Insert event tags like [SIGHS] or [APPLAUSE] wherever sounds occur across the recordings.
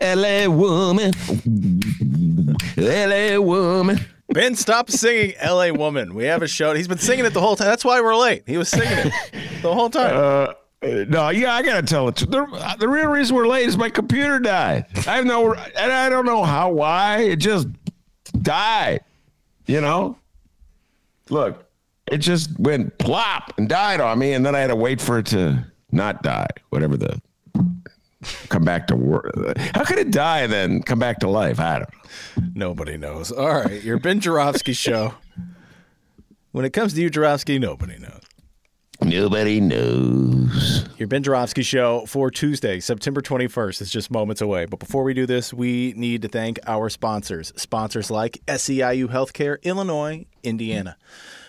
LA woman. LA woman. Ben, stop singing "L.A. Woman." We have a show. He's been singing it the whole time. That's why we're late. He was singing it the whole time. Uh, no, yeah, I gotta tell it. The, the real reason we're late is my computer died. I have no, and I don't know how, why. It just died. You know, look, it just went plop and died on me, and then I had to wait for it to not die. Whatever the come back to work. How could it die then come back to life? I don't know. Nobody knows. All right, your Ben Joravsky [LAUGHS] show. When it comes to you, Joravsky, nobody knows. Nobody knows. Your Ben Joravsky show for Tuesday, September 21st is just moments away. But before we do this, we need to thank our sponsors. Sponsors like SEIU Healthcare, Illinois, Indiana,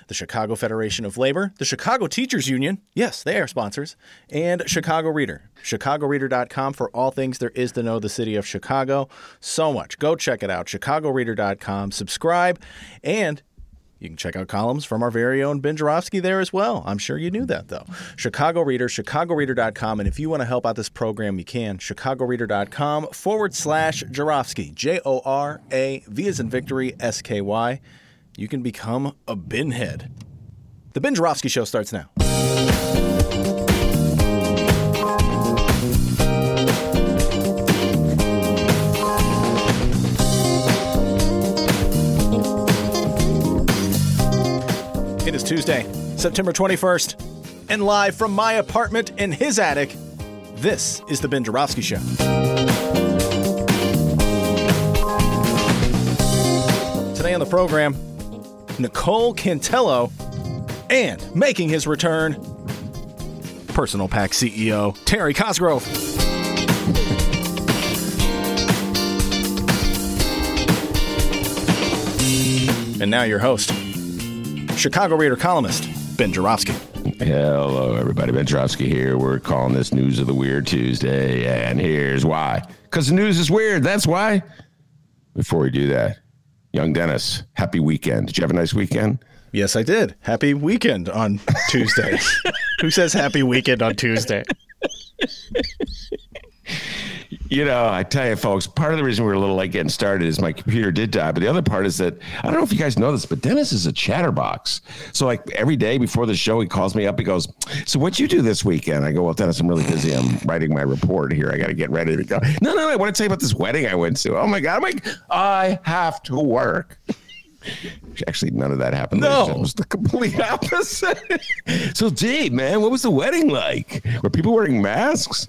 the Chicago Federation of Labor, the Chicago Teachers Union, yes, they are sponsors, and Chicago Reader. ChicagoReader.com for all things there is to know the city of Chicago. So much. Go check it out. ChicagoReader.com. Subscribe, and you can check out columns from our very own Ben Joravsky there as well. I'm sure you knew that, though. Chicago Reader, chicagoreader.com. And if you want to help out this program, you can. chicagoreader.com forward slash Joravsky, J O R A V as in victory, S K Y. You can become a binhead. The Ben Joravsky Show starts now. It is Tuesday, September 21st, and live from my apartment in his attic, this is the Ben Joravsky Show. Today on the program, Nicole Cantello, and making his return, Personal PAC CEO Terry Cosgrove. And now your host, Chicago Reader columnist Ben Joravsky. Hello, everybody. Ben Joravsky here. We're calling this News of the Weird Tuesday, and here's why. Because the news is weird. That's why. Before we do that, young Dennis, happy weekend. Did you have a nice weekend? Yes, I did. Happy weekend on [LAUGHS] Tuesday. Who says happy weekend on Tuesday? [LAUGHS] You know, I tell you, folks, part of the reason we were a little late getting started is my computer did die. But the other part is that I don't know if you guys know this, but Dennis is a chatterbox. So, like every day before the show, he calls me up. He goes, "So, what you do this weekend?" I go, "Well, Dennis, I'm really busy. I'm writing my report here. I got to get ready to go." No, no, no. I want to tell you about this wedding I went to. Oh my god! I'm like, I have to work. Actually, none of that happened. No. it was the complete opposite. [LAUGHS] so, Dave, man, what was the wedding like? Were people wearing masks?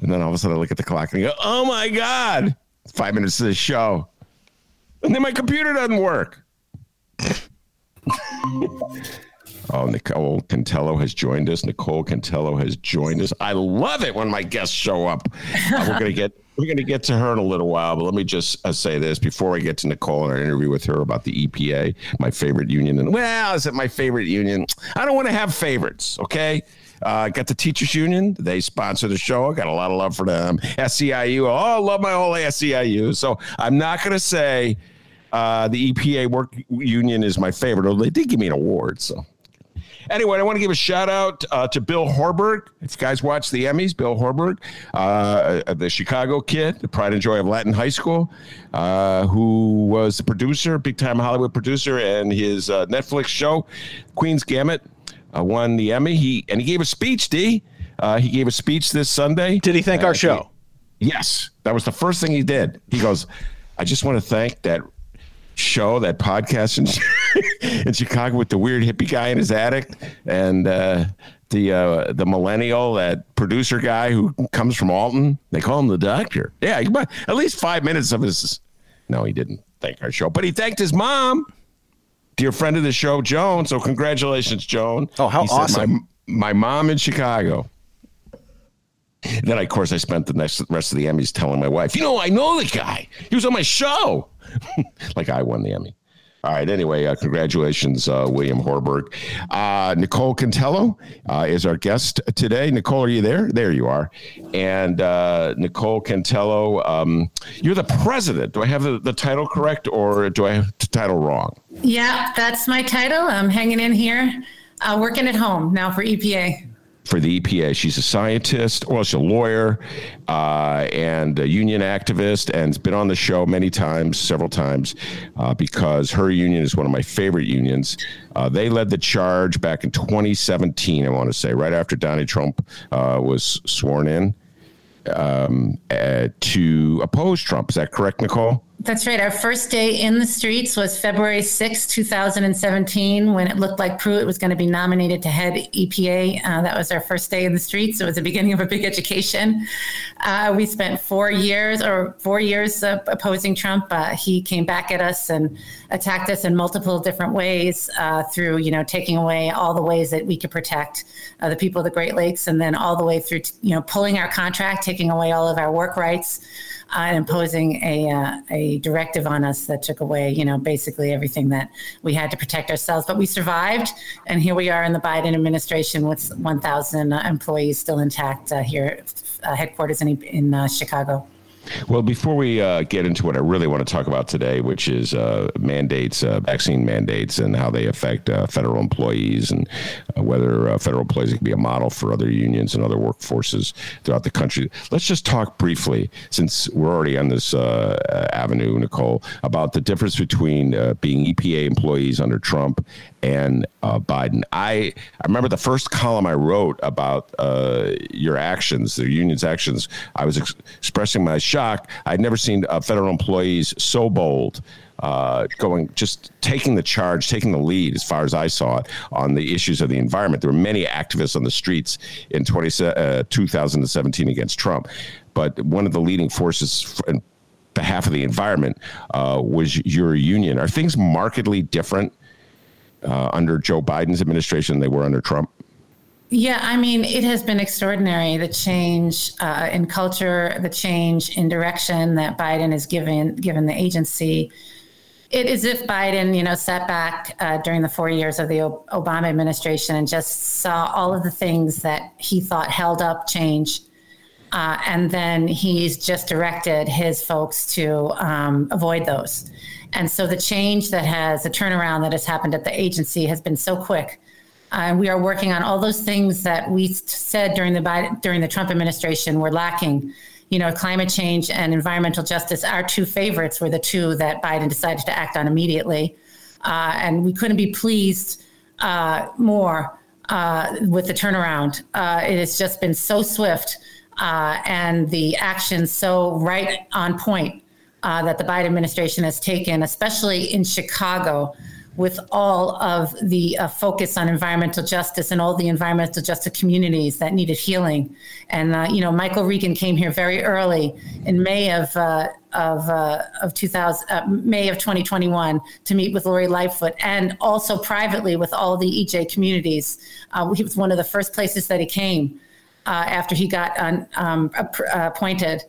And then all of a sudden I look at the clock and go, oh my God, five minutes to the show. And then my computer doesn't work. oh, Nicole Cantello has joined us. Nicole Cantello has joined us. I love it when my guests show up. Uh, we're gonna get [LAUGHS] we're gonna get to her in a little while, but let me just uh, say this before I get to Nicole and our interview with her about the EPA, my favorite union. And well, is it my favorite union? I don't want to have favorites. Okay. Uh, got the teachers union. They sponsor the show. I got a lot of love for them. SEIU. Oh, I love my whole SEIU. So I'm not going to say uh, the EPA work union is my favorite. Although they did give me an award. So anyway, I want to give a shout out uh, to Bill Horberg. If you guys watch the Emmys, Bill Horberg, uh, the Chicago kid, the pride and joy of Latin High School, uh, who was the producer, big time Hollywood producer, and his uh, Netflix show, Queen's Gambit, uh, won the Emmy. He and he gave a speech. D. Uh, he gave a speech this Sunday. Did he thank our show? Yes, that was the first thing he did. He goes, "I just want to thank that show, that podcast in, [LAUGHS] in Chicago with the weird hippie guy in his attic, and uh, the uh, the millennial, that producer guy who comes from Alton. They call him the doctor. Yeah, he- at least five minutes of his. No, he didn't thank our show, but he thanked his mom, dear friend of the show, Joan. So congratulations, Joan. Oh, how He said, awesome. My, my mom in Chicago. then, of course, I spent the next rest of the Emmys telling my wife, you know, I know the guy. He was on my show. [LAUGHS] like I won the Emmy. All right. Anyway, uh, congratulations, uh, William Horberg. Uh, Nicole Cantello is our guest today. Nicole, are you there? There you are. And Nicole Cantello, um, you're the president. Do I have the, the title correct or do I have the title wrong? Yeah, that's my title. I'm hanging in here, uh, working at home now for EPA for the EPA. She's a scientist, well, she's a lawyer uh, and a union activist, and has been on the show many times, several times, uh, because her union is one of my favorite unions. Uh, they led the charge back in 2017, I want to say, right after Donald Trump uh, was sworn in um, uh, to oppose Trump. Is that correct, Nicole? That's right. Our first day in the streets was February 6, 2017, when it looked like Pruitt was going to be nominated to head EPA. Uh, that was our first day in the streets. It was the beginning of a big education. Uh, we spent four years or four years uh, opposing Trump. He came back at us and attacked us in multiple different ways uh, through, you know, taking away all the ways that we could protect uh, the people of the Great Lakes, and then all the way through, you know, pulling our contract, taking away all of our work rights uh, imposing a, uh, a directive on us that took away, you know, basically everything that we had to protect ourselves. But we survived, and here we are in the Biden administration with 1,000 uh, employees still intact uh, here, uh, headquarters in, in uh, Chicago. Well, before we uh, get into what I really want to talk about today, which is uh, mandates, uh, vaccine mandates, and how they affect uh, federal employees, and uh, whether uh, federal employees can be a model for other unions and other workforces throughout the country, let's just talk briefly, since we're already on this avenue, Nicole, about the difference between being EPA employees under Trump and Biden. I I remember the first column I wrote about your actions, the union's actions. I was ex- expressing my shock. I'd never seen uh, federal employees so bold. Uh, going just taking the charge, taking the lead, as far as I saw it, on the issues of the environment. There were many activists on the streets in 20, uh, 2017 against Trump, but one of the leading forces in behalf of the environment uh, was your union. Are things markedly different uh, under Joe Biden's administration than they were under Trump? Yeah, I mean, it has been extraordinary the change uh, in culture, the change in direction that Biden has given given the agency. It is if Biden, you know, sat back uh, during the four years of the Obama administration and just saw all of the things that he thought held up change, uh, and then he's just directed his folks to um, avoid those. And so the change that has the turnaround that has happened at the agency has been so quick and we are working on all those things that we said during the Biden, during the Trump administration were lacking. You know, climate change and environmental justice, our two favorites, were the two that Biden decided to act on immediately. Uh, and we couldn't be pleased uh, more uh, with the turnaround. Uh, it has just been so swift uh, and the action so right on point uh, that the Biden administration has taken, especially in Chicago with all of the uh, focus on environmental justice and all the environmental justice communities that needed healing. And uh, you know, Michael Regan came here very early in May of uh, of uh, of 2000 uh, May of 2021 to meet with Lori Lightfoot and also privately with all the EJ communities. He was one of the first places that he came after he got um, appointed.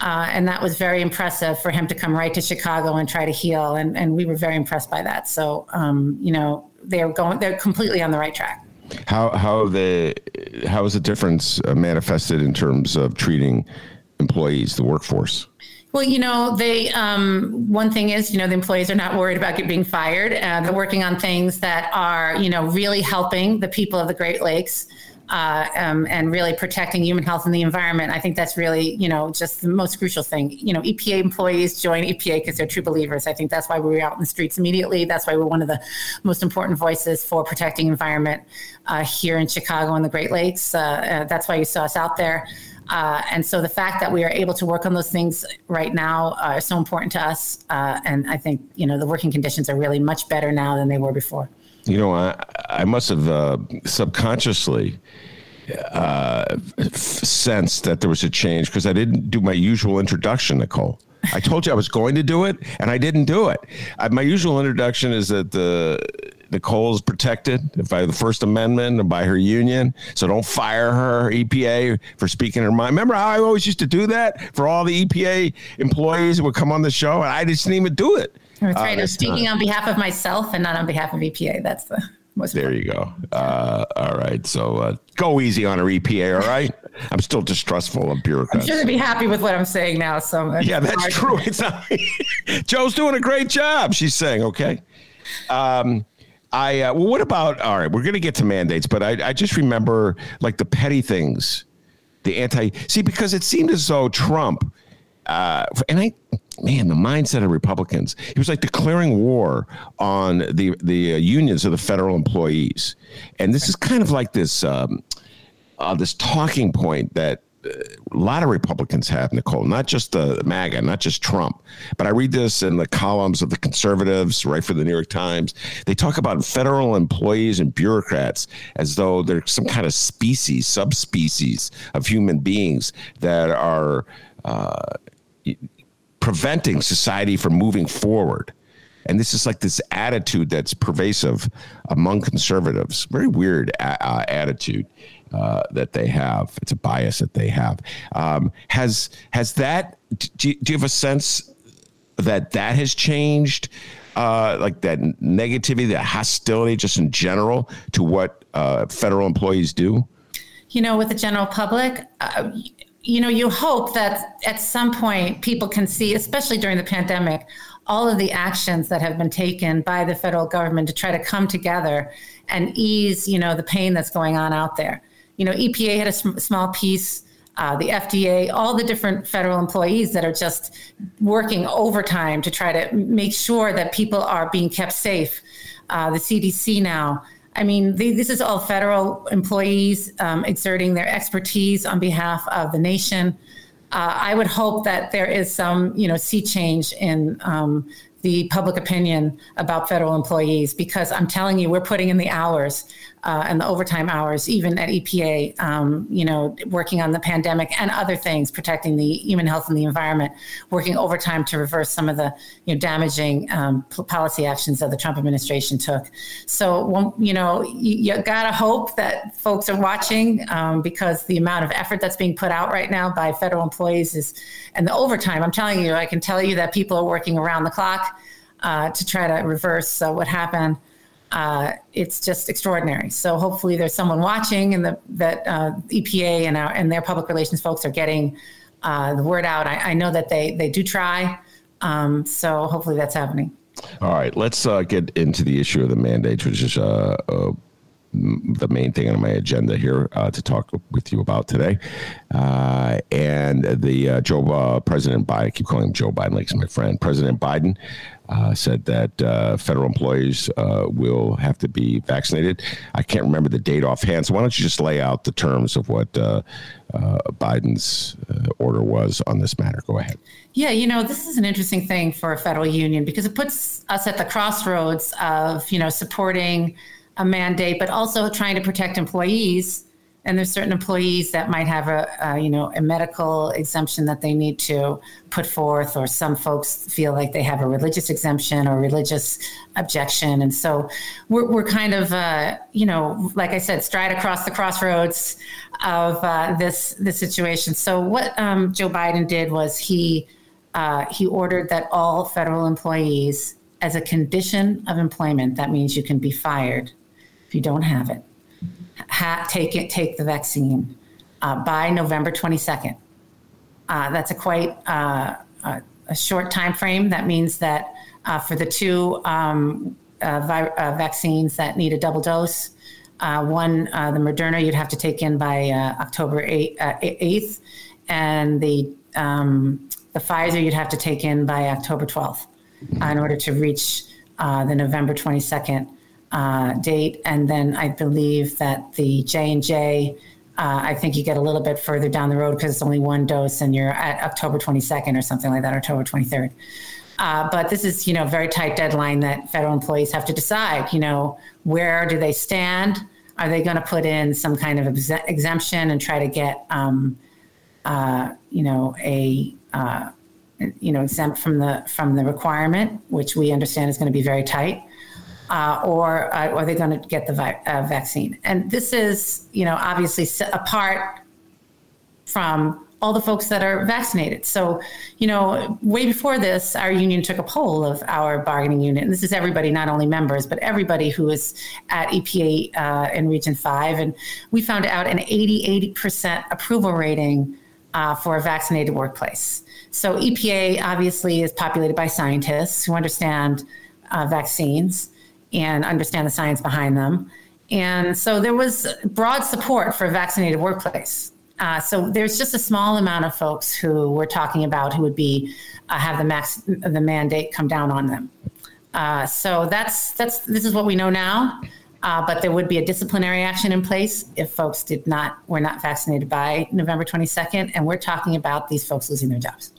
Uh, and that was very impressive for him to come right to Chicago and try to heal. And, and we were very impressed by that. So, um, you know, they're going, they're completely on the right track. How, how the, how is the difference uh, manifested in terms of treating employees, the workforce? Well, you know, they um, one thing is, you know, the employees are not worried about being fired. Uh, they're working on things that are, you know, really helping the people of the Great Lakes uh, um, and really protecting human health and the environment. I think that's really, you know, just the most crucial thing. You know, EPA employees join EPA because they're true believers. I think that's why we were out in the streets immediately. That's why we're one of the most important voices for protecting environment uh, here in Chicago and the Great Lakes. Uh, uh that's why you saw us out there. Uh, and so the fact that we are able to work on those things right now are so important to us. Uh, and I think, you know, the working conditions are really much better now than they were before. You know, I, I must have uh, subconsciously uh, sensed that there was a change because I didn't do my usual introduction, Nicole. I told you I was going to do it, and I didn't do it. I, my usual introduction is that the Nicole is protected by the First Amendment and by her union. So don't fire her, EPA, for speaking her mind. Remember how I always used to do that for all the EPA employees who would come on the show, and I just didn't even do it. That's right. Uh, I'm speaking on behalf of myself and not on behalf of EPA. That's the most. There you go. Uh, all right. So uh, go easy on our EPA. All right. [LAUGHS] I'm still distrustful of bureaucrats. I'm sure they'd be happy with what I'm saying now. So yeah, that's true. It's not, [LAUGHS] Joe's doing a great job. She's saying okay. Um, I uh, well, what about? All right, we're going to get to mandates, but I, I just remember like the petty things, the anti. See, because it seemed as though Trump, uh, and I, man, the mindset of Republicans, he was like declaring war on the the uh, unions of the federal employees, and this is kind of like this um, uh, this talking point that a lot of Republicans have, Nicole, not just the MAGA, not just Trump, but I read this in the columns of the conservatives, right for the New York Times. They talk about federal employees and bureaucrats as though they're some kind of species, subspecies of human beings that are uh, preventing society from moving forward. And this is like this attitude that's pervasive among conservatives. Very weird a- uh, attitude uh, that they have. It's a bias that they have. Um, has has that? Do you, do you have a sense that that has changed? Uh, like that negativity, that hostility, just in general, to what uh, federal employees do. You know, with the general public, uh, you know, you hope that at some point people can see, especially during the pandemic, all of the actions that have been taken by the federal government to try to come together and ease, you know, the pain that's going on out there you know, EPA had a sm- small piece. Uh, the FDA, all the different federal employees that are just working overtime to try to make sure that people are being kept safe. Uh, the CDC now. I mean, the, this is all federal employees um, exerting their expertise on behalf of the nation. Uh, I would hope that there is some, you know, sea change in um, the public opinion about federal employees because I'm telling you, we're putting in the hours uh, and the overtime hours, even at EPA, um, you know, working on the pandemic and other things, protecting the human health and the environment, working overtime to reverse some of the you know, damaging um, policy actions that the Trump administration took. So, you know, you, you got to hope that folks are watching um, because the amount of effort that's being put out right now by federal employees is, and the overtime, I'm telling you, I can tell you that people are working around the clock uh, to try to reverse uh, what happened uh, it's just extraordinary. So hopefully there's someone watching and the, that uh, EPA and, our, and their public relations folks are getting uh, the word out. I, I, know that they, they do try. Um, so hopefully that's happening. All right, let's uh, get into the issue of the mandates, which is uh, uh, the main thing on my agenda here uh, to talk with you about today. Uh, and the uh, Joe President Biden, I keep calling him Joe Biden, like he's my friend. President Biden uh, said that uh, federal employees uh, will have to be vaccinated. I can't remember the date offhand. So why don't you just lay out the terms of what uh, uh, Biden's uh, order was on this matter? Go ahead. Yeah, you know, this is an interesting thing for a federal union because it puts us at the crossroads of, you know, supporting a mandate, but also trying to protect employees and there's certain employees that might have a, a, you know a medical exemption that they need to put forth or some folks feel like they have a religious exemption or religious objection. And so we're, we're kind of uh, you know like i said stride across the crossroads of uh, this this situation. So what um, joe biden did was he uh, he ordered that all federal employees as a condition of employment that means you can be fired if you don't have it ha- take it, take the vaccine uh, by November 22nd. Uh, that's a quite uh, a, short time frame. That means that uh, for the two um, uh, vi- uh, vaccines that need a double dose, one the Moderna you'd have to take in by October 8th, 8th and the um, the Pfizer you'd have to take in by October 12th in order to reach the November 22nd uh, date, and then I believe that the J and J. Uh, I think you get a little bit further down the road because it's only one dose, and you're at October 22nd or something like that, October 23rd. Uh, but this is, you know, very tight deadline that federal employees have to decide. You know, where do they stand? Are they going to put in some kind of ex- exemption and try to get, um, uh, you know, a uh, you know exempt from the from the requirement, which we understand is going to be very tight, uh, or uh, are they going to get the vi- uh, vaccine? And this is, you know, obviously apart from all the folks that are vaccinated. So, you know, way before this, our union took a poll of our bargaining unit, and this is everybody, not only members, but everybody who is at EPA uh, in Region 5. And we found out an 80 80% approval rating uh, for a vaccinated workplace. So, EPA obviously is populated by scientists who understand uh, vaccines and understand the science behind them. And so there was broad support for a vaccinated workplace. Uh, so there's just a small amount of folks who we're talking about who would be uh, have the max the mandate come down on them. Uh, so that's that's this is what we know now. Uh, but there would be a disciplinary action in place if folks did not were not vaccinated by November 22nd, and we're talking about these folks losing their jobs.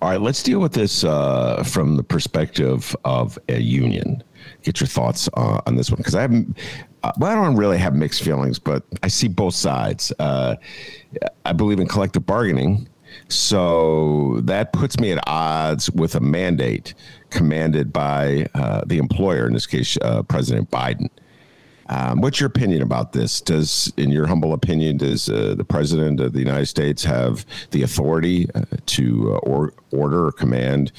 All right, let's deal with this uh, from the perspective of a union. Get your thoughts uh, on this one because I haven't. Uh, well, I don't really have mixed feelings, but I see both sides. Uh, I believe in collective bargaining, so that puts me at odds with a mandate commanded by uh, the employer, in this case, uh, President Biden. Um, what's your opinion about this? Does, in your humble opinion, does uh, the president of the United States have the authority uh, to uh, or, order or command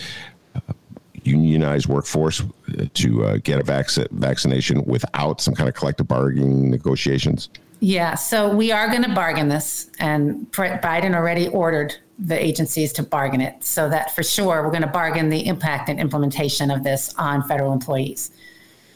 unionized workforce uh, to uh, get a vac- vaccination without some kind of collective bargaining negotiations? Yeah, so we are going to bargain this, and Biden already ordered the agencies to bargain it, so that for sure we're going to bargain the impact and implementation of this on federal employees.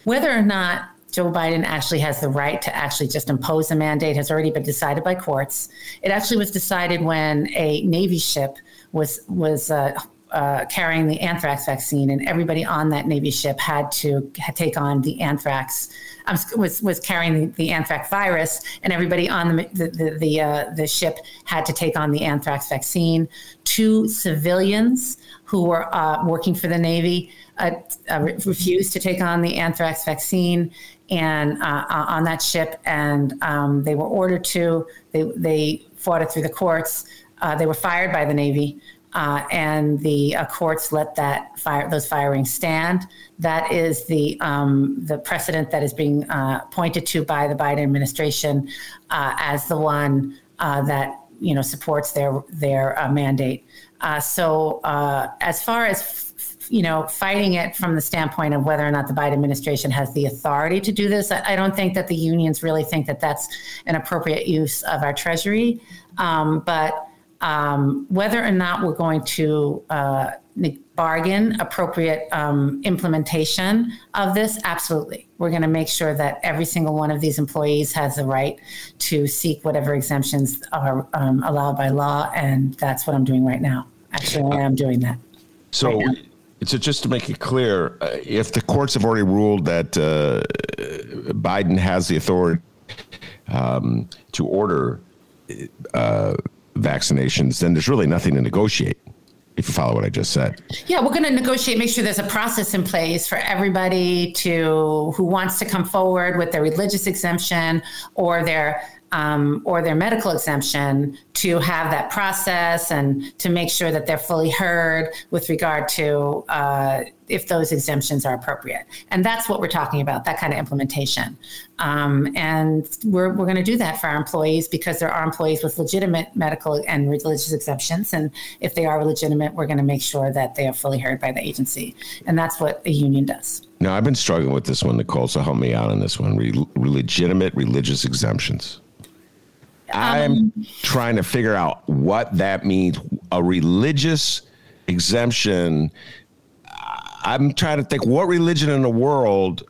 Whether or not Joe Biden actually has the right to actually just impose a mandate has already been decided by courts. It actually was decided when a Navy ship was was uh, uh, carrying the anthrax vaccine, and everybody on that Navy ship had to take on the anthrax. Um, was was carrying the, the, anthrax virus, and everybody on the the the, the, uh, the ship had to take on the anthrax vaccine. Two civilians who were uh, working for the Navy uh, uh, refused to take on the anthrax vaccine and uh, uh, on that ship, and um, they were ordered to. They they fought it through the courts. Uh, they were fired by the Navy, uh, and the uh, courts let that fire those firings stand. That is the um, the precedent that is being uh, pointed to by the Biden administration as the one that you know supports their their mandate. so as far as you know, fighting it from the standpoint of whether or not the Biden administration has the authority to do this. I, I don't think that the unions really think that that's an appropriate use of our treasury. Um, but um, whether or not we're going to uh, bargain appropriate um, implementation of this, absolutely. We're going to make sure that every single one of these employees has the right to seek whatever exemptions are um, allowed by law. And that's what I'm doing right now. Actually, I am doing that. So, right so just to make it clear, uh, if the courts have already ruled that uh, Biden has the authority um, to order uh, vaccinations, then there's really nothing to negotiate. If you follow what I just said. Yeah, we're going to negotiate, make sure there's a process in place for everybody to who wants to come forward with their religious exemption or their um, or their medical exemption to have that process and to make sure that they're fully heard with regard to uh, if those exemptions are appropriate. And that's what we're talking about, that kind of implementation. Um, and we're, we're going to do that for our employees because there are employees with legitimate medical and religious exemptions. And if they are legitimate, we're going to make sure that they are fully heard by the agency. And that's what a union does. Now, I've been struggling with this one, Nicole, so help me out on this one. Re- legitimate religious exemptions. I'm um, trying to figure out what that means. A religious exemption. I'm trying to think what religion in the world.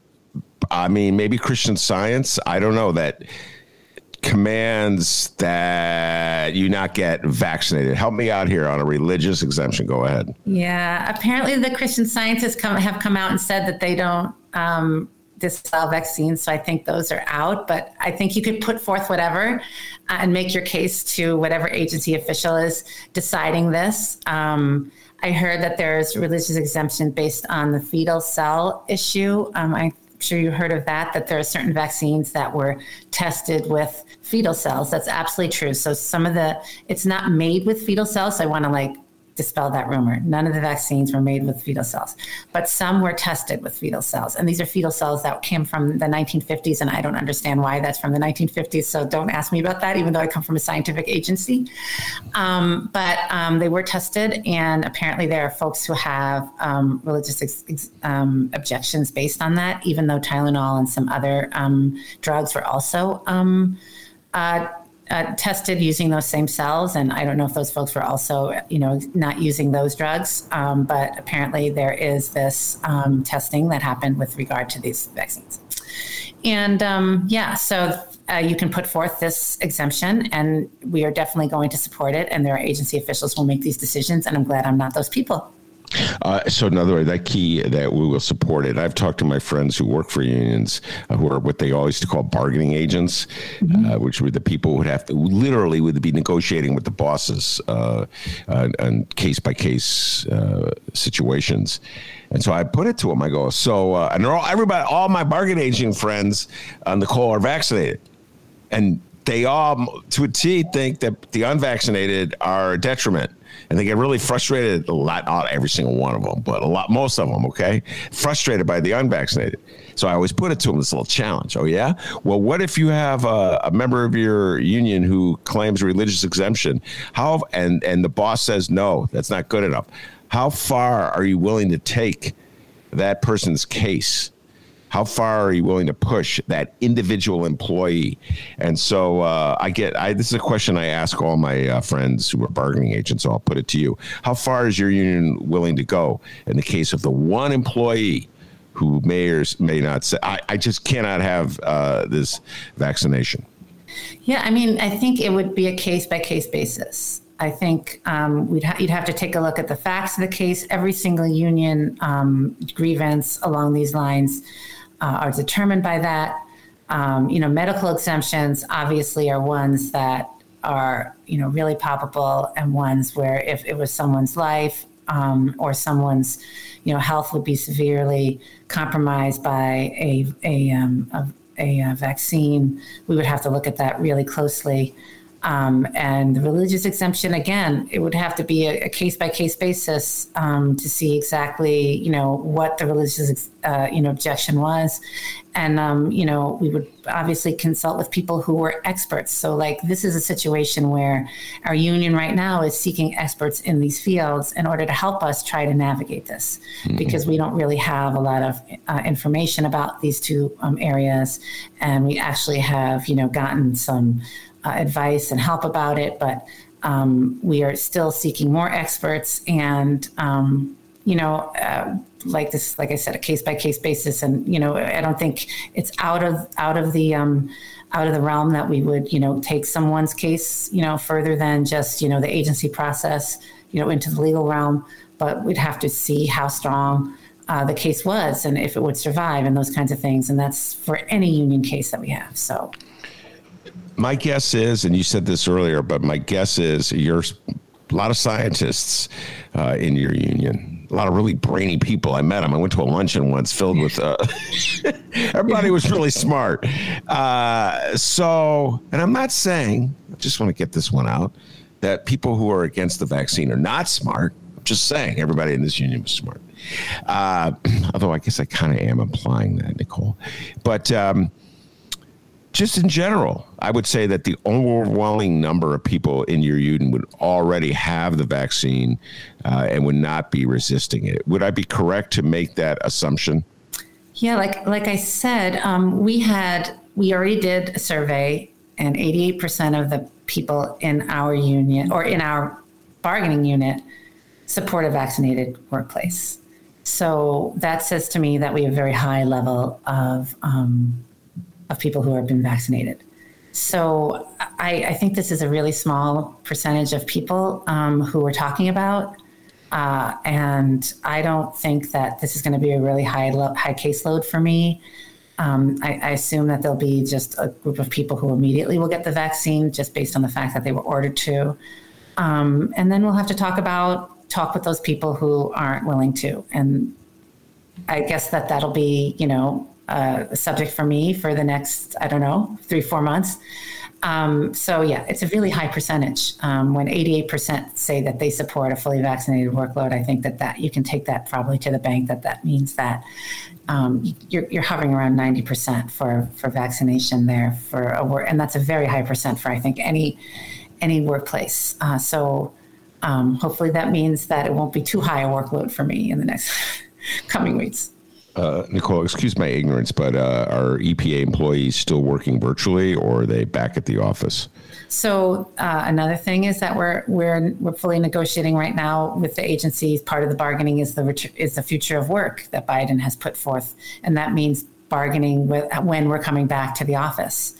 I mean, maybe Christian Science. I don't know that commands that you not get vaccinated. Help me out here on a religious exemption. Go ahead. Yeah, apparently the Christian Scientists come, have come out and said that they don't um, disallow vaccines. So I think those are out. But I think you could put forth whatever uh, and make your case to whatever agency official is deciding this. Um, I heard that there's religious exemption based on the fetal cell issue. Um, I'm sure you heard of that, that there are certain vaccines that were tested with fetal cells. That's absolutely true. So some of the, it's not made with fetal cells. So I want to like dispel that rumor. None of the vaccines were made with fetal cells, but some were tested with fetal cells. And these are fetal cells that came from the 1950s. And I don't understand why that's from the 1950s. So don't ask me about that, even though I come from a scientific agency. Um, but um, they were tested. And apparently, there are folks who have um, religious ex- um, objections based on that, even though Tylenol and some other um, drugs were also. Um, uh, uh, tested using those same cells, and I don't know if those folks were also, you know, not using those drugs. Um, but apparently, there is this um, testing that happened with regard to these vaccines. And um, yeah, so uh, you can put forth this exemption, and we are definitely going to support it. And there are agency officials who will make these decisions, and I'm glad I'm not those people. Uh, so, in other words, that key that we will support it. I've talked to my friends who work for unions, uh, who are what they always to call bargaining agents, mm-hmm. uh, which were the people who would have to literally would be negotiating with the bosses uh, on case by case situations. And so I put it to them. I go, so, uh, and they're all everybody, all my bargaining agent friends on the call are vaccinated, and they all, to a T, think that the unvaccinated are a detriment and they get really frustrated. A lot, not every single one of them, but a lot, most of them. Okay, frustrated by the unvaccinated. So I always put it to them this little challenge. Oh yeah, well, what if you have a, a member of your union who claims religious exemption? How and and the boss says no, that's not good enough. How far are you willing to take that person's case? How far are you willing to push that individual employee? And so uh, I get, I, this is a question I ask all my uh, friends who are bargaining agents. So I'll put it to you: How far is your union willing to go in the case of the one employee? Who may or may not say, I, I just cannot have uh, this vaccination? Yeah, I mean, I think it would be a case by case basis. I think um, we'd ha- you'd have to take a look at the facts of the case. Every single union um, grievance along these lines uh, are determined by that. Um, you know, medical exemptions obviously are ones that are, you know, really palpable and ones where if it was someone's life um, or someone's, you know, health would be severely compromised by a, a, um, a, a, a vaccine, we would have to look at that really closely. Um, and the religious exemption, again, it would have to be a case by case basis um, to see exactly, you know, what the religious, uh, you know, objection was, and um, you know, we would obviously consult with people who were experts. So, like, this is a situation where our union right now is seeking experts in these fields in order to help us try to navigate this, mm-hmm. because we don't really have a lot of uh, information about these two um, areas, and we actually have, you know, gotten some uh, advice and help about it, but um, we are still seeking more experts and um, you know uh, like this like i said a case by case basis. And you know i don't think it's out of out of the um, out of the realm that we would you know take someone's case you know further than just you know the agency process you know into the legal realm. But we'd have to see how strong uh, the case was and if it would survive and those kinds of things. And that's for any union case that we have. So my guess is, and you said this earlier, but my guess is you're a lot of scientists uh, in your union. A lot of really brainy people. I met them. I went to a luncheon once filled with uh, [LAUGHS] everybody was really smart. Uh, so, and I'm not saying. I just want to get this one out that people who are against the vaccine are not smart. I'm just saying everybody in this union was smart. Uh, [CLEARS THROAT] although I guess I kind of am implying that, Nicole. But um, just in general, I would say that the overwhelming number of people in your union would already have the vaccine uh, and would not be resisting it. Would I be correct to make that assumption? Yeah, like like I said, um, we had we already did a survey, and eighty eight percent of the people in our union or in our bargaining unit support a vaccinated workplace. So that says to me that we have a very high level of um, of people who have been vaccinated. So I, I think this is a really small percentage of people um, who we're talking about. Uh, and I don't think that this is going to be a really high lo- high caseload for me. Um, I, I, assume that there'll be just a group of people who immediately will get the vaccine just based on the fact that they were ordered to. Um, and then we'll have to talk about talk with those people who aren't willing to. And I guess that that'll be you know uh, subject for me for the next, I don't know, three, four months. Um, so yeah, it's a really high percentage. Um, when 88% say that they support a fully vaccinated workload, I think that that you can take that probably to the bank. That that means that um, you're, you're hovering around 90% for for vaccination there for a work, and that's a very high percent for I think any any workplace. Uh, so um, hopefully that means that it won't be too high a workload for me in the next [LAUGHS] coming weeks. Uh, Nicole, excuse my ignorance, but uh, are EPA employees still working virtually, or are they back at the office? So uh, another thing is that we're we're we're fully negotiating right now with the agency. Part of the bargaining is the is the future of work that Biden has put forth, and that means bargaining with when we're coming back to the office.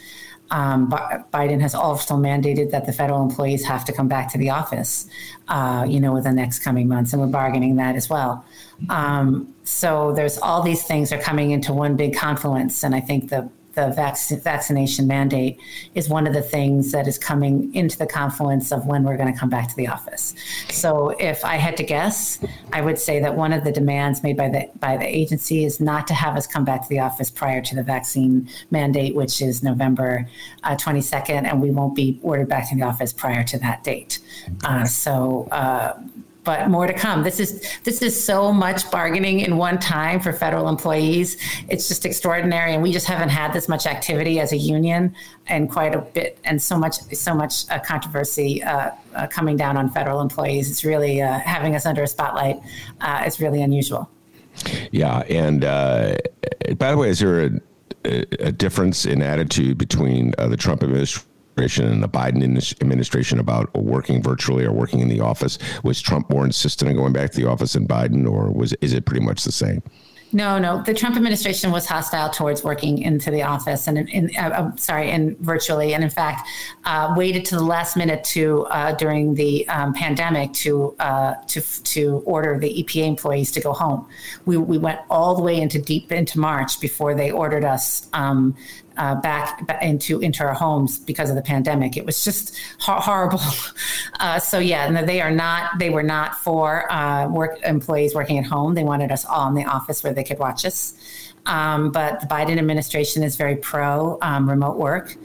Um, Biden has also mandated that the federal employees have to come back to the office, uh, you know, within the next coming months, and we're bargaining that as well. Um, so there's all these things are coming into one big confluence, and I think the the vac- vaccination mandate is one of the things that is coming into the confluence of when we're going to come back to the office. So, if I had to guess, I would say that one of the demands made by the by the agency is not to have us come back to the office prior to the vaccine mandate, which is November uh, 22nd, and we won't be ordered back to the office prior to that date. Uh, so. Uh, but more to come. This is this is so much bargaining in one time for federal employees. It's just extraordinary, and we just haven't had this much activity as a union and quite a bit, and so much so much uh, controversy uh, uh, coming down on federal employees. It's really uh, having us under a spotlight. Uh, is really unusual. Yeah, and uh, by the way, is there a, a difference in attitude between the Trump administration? Administration and the Biden administration about working virtually or working in the office? Was Trump more insistent on going back to the office than Biden, or was is it pretty much the same? No, no. The Trump administration was hostile towards working into the office and, in, uh, sorry, and virtually, and in fact, uh, waited to the last minute to uh, during the um, pandemic to uh, to to order the EPA employees to go home. We we went all the way into deep into March before they ordered us um, uh, back, into into our homes because of the pandemic. It was just ho- horrible. [LAUGHS] Uh, so yeah, they are not. They were not for uh, work employees working at home. They wanted us all in the office where they could watch us. Um, but the Biden administration is very pro um, remote work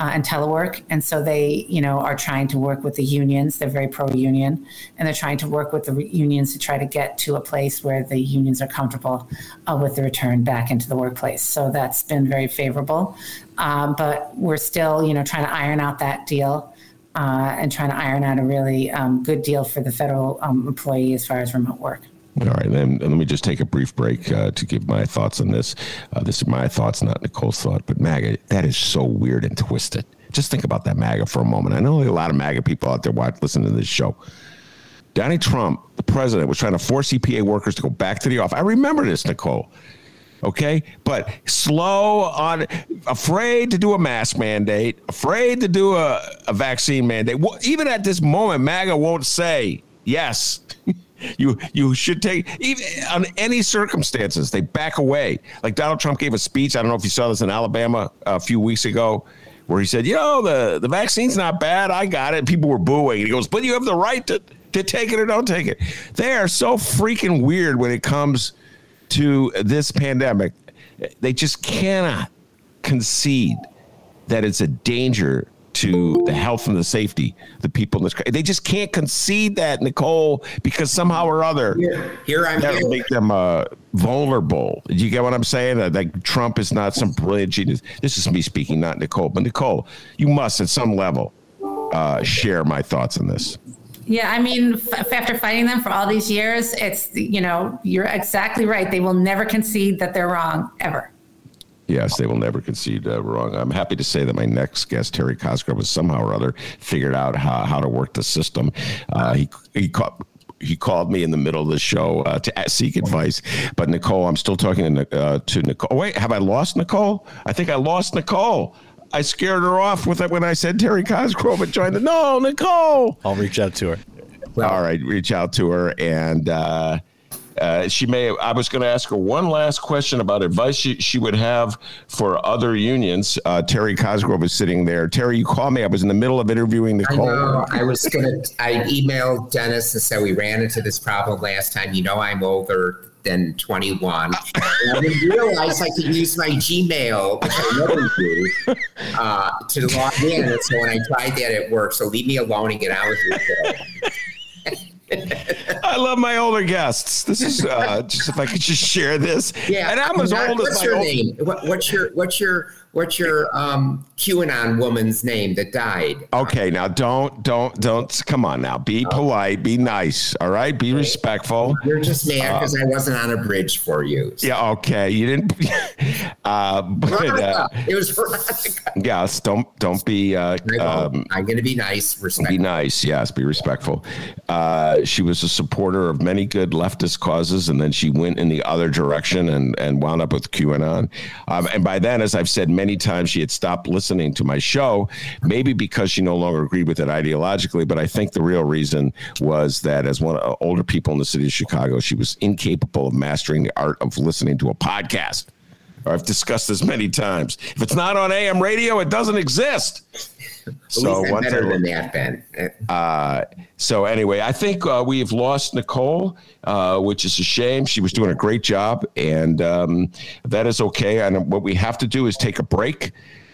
uh, and telework. And so they, you know, are trying to work with the unions. They're very pro-union, and they're trying to work with the re- unions to try to get to a place where the unions are comfortable uh, with the return back into the workplace. So that's been very favorable. Um, but we're still, you know, trying to iron out that deal. Uh, and trying to iron out a really um, good deal for the federal um, employee as far as remote work. All right, then let me just take a brief break uh, to give my thoughts on this. Uh, this is my thoughts, not Nicole's thought. But MAGA, that is so weird and twisted. Just think about that MAGA for a moment. I know a lot of MAGA people out there watch, listening to this show. Donnie Trump, the president, was trying to force EPA workers to go back to the office. I remember this, Nicole. Okay, but slow on, afraid to do a mask mandate, afraid to do a, a vaccine mandate. Well, even at this moment, MAGA won't say yes. [LAUGHS] You you should take even on any circumstances they back away. Like Donald Trump gave a speech. I don't know if you saw this in Alabama uh, a few weeks ago, where he said, "You know, the the vaccine's not bad. I got it." People were booing. He goes, "But you have the right to to take it or don't take it." They are so freaking weird when it comes to this pandemic. They just cannot concede that it's a danger to the health and the safety the people in this country. They just can't concede that, Nicole, because somehow or other, here, here I'm that here. make them uh, vulnerable. Do you get what I'm saying? That like Trump is not some brilliant genius. This is me speaking, not Nicole. But Nicole, you must at some level uh, share my thoughts on this. Yeah, I mean, f- after fighting them for all these years, it's you know you're exactly right. They will never concede that they're wrong ever. Yes, they will never concede uh, wrong. I'm happy to say that my next guest, Terry Cosgrove, has somehow or other figured out how, how to work the system. Uh, he he caught he called me in the middle of the show uh, to seek advice. But Nicole, I'm still talking to, uh, to Nicole. Oh, wait, have I lost Nicole? I think I lost Nicole. I scared her off with it when I said Terry Cosgrove had joined the. No, Nicole. I'll reach out to her. All right, reach out to her and. Uh, uh, she may. I was going to ask her one last question about advice she, she would have for other unions. Uh, Terry Cosgrove is sitting there. Terry, you called me. I was in the middle of interviewing Nicole. I know. I was going to. I emailed Dennis and said we ran into this problem last time. You know, I'm older than 21. I didn't realize I could use my Gmail, which I never do, uh, to log in. And so when I tried that, it worked. So leave me alone and get out of show. [LAUGHS] I love my older guests. This is uh, [LAUGHS] just if I could just share this. Yeah, and I'm as old what's as your old- name? What, what's your what's your what's your um, QAnon woman's name that died? Okay, now don't don't don't come on now. Be polite, be nice, all right? Be respectful. You're just mad because I wasn't on a bridge for you. Yeah, okay. You didn't [LAUGHS] uh but uh, it was Veronica. yes, don't don't be uh I won't. um I'm going to be nice, be nice, yes, be respectful. Uh, she was a supporter of many good leftist causes, and then she went in the other direction and, and wound up with QAnon. Um, and by then, as I've said many times, she had stopped listening to my show, maybe because she no longer agreed with it ideologically. But I think the real reason was that as one of the older people in the city of Chicago, she was incapable of mastering the art of listening to a podcast. Or I've discussed this many times. If it's not on AM radio, it doesn't exist. At So least one better thing- than that, Ben. Uh, so anyway, I think uh, we've lost Nicole, uh, which is a shame. She was doing a great job, and um, that is okay. And what we have to do is take a break.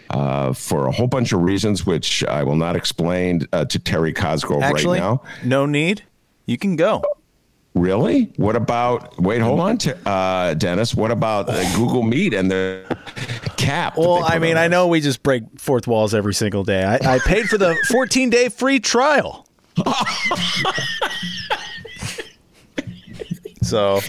Uh, for a whole bunch of reasons, which I will not explain uh, to Terry Cosgrove Actually, right now. no need. You can go. Really? What about? Wait, hold on, Ter- uh, Dennis. What about uh, [SIGHS] Google Meet and the cap? Well, I mean, I know we just break fourth walls every single day. I, I paid for the [LAUGHS] 14 day free trial. [LAUGHS] so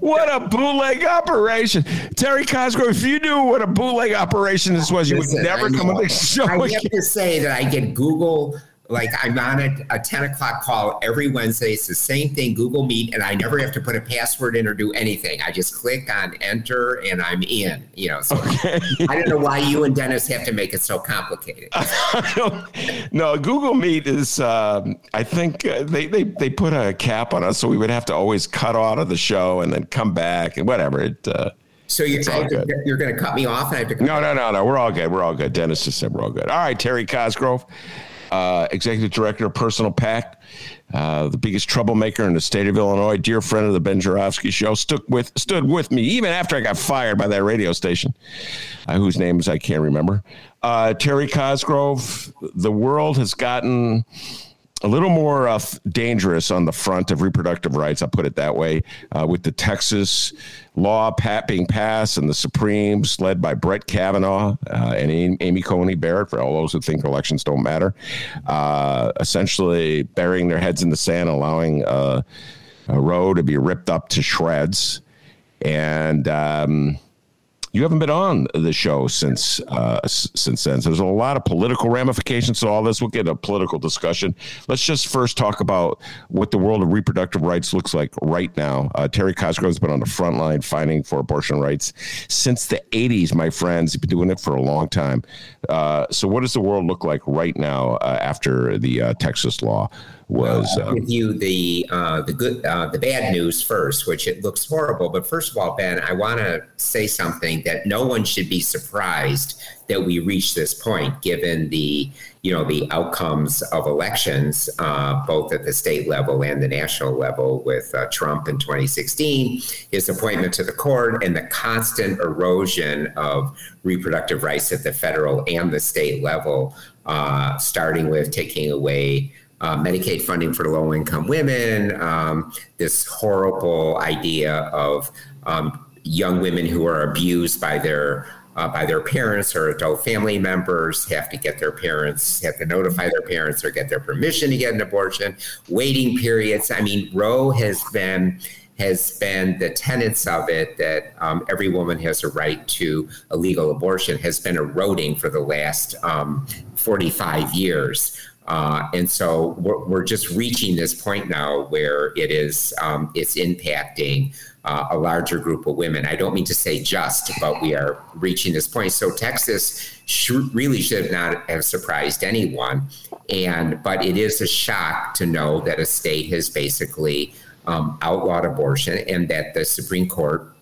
What a bootleg operation, Terry Cosgrove! If you knew what a bootleg operation this was, you would listen, never I come know. on the show I again. have to say that I get Google. Like I'm on a, a 10 o'clock call every Wednesday. It's the same thing, Google Meet, and I never have to put a password in or do anything. I just click on enter and I'm in. You know, so [LAUGHS] I don't know why you and Dennis have to make it so complicated. [LAUGHS] no, Google Meet is. Um, I think uh, they, they they put a cap on us, so we would have to always cut out of the show and then come back and whatever. It. Uh, So you're, you're going to cut me off, and I have to. No, no, no, no. We're all good. We're all good. Dennis just said we're all good. All right, Terry Cosgrove, uh, executive director of Personal PAC, uh, the biggest troublemaker in the state of Illinois, dear friend of the Ben Joravsky Show, stuck with stood with me even after I got fired by that radio station, uh, whose names I can't remember. Uh, Terry Cosgrove, the world has gotten a little more uh, dangerous on the front of reproductive rights. I'll put it that way. Uh, with the Texas law being passed and the Supremes led by Brett Kavanaugh uh, and Amy, Amy Coney Barrett, for all those who think elections don't matter, uh, essentially burying their heads in the sand, allowing uh, a Roe to be ripped up to shreds. And um, you haven't been on the show since uh, since then. So there's a lot of political ramifications to all this. We'll get a political discussion. Let's just first talk about what the world of reproductive rights looks like right now. Uh, Terry Cosgrove's been on the front line fighting for abortion rights since the 80s, my friends. He's been doing it for a long time. Uh, so what does the world look like right now uh, after the uh, Texas law was? I'll Uh, give you the uh, the good uh, the bad news first, which it looks horrible. But first of all, Ben, I want to say something that no one should be surprised that we reached this point, given the you know the outcomes of elections, uh, both at the state level and the national level, with uh, Trump in 2016, his appointment to the court, and the constant erosion of reproductive rights at the federal and the state level, uh, starting with taking away uh, Medicaid funding for low income women, um, this horrible idea of um, young women who are abused by their uh, by their parents or adult family members have to get their parents have to notify their parents or get their permission to get an abortion. Waiting periods i mean roe has been has been the tenets of it that um, every woman has a right to a legal abortion has been eroding for the last um, 45 years uh, and so we're, we're just reaching this point now where it is um, it's impacting uh, a larger group of women. I don't mean to say just, but we are reaching this point. So Texas really should not have surprised anyone, and but it is a shock to know that a state has basically um, outlawed abortion and that the Supreme Court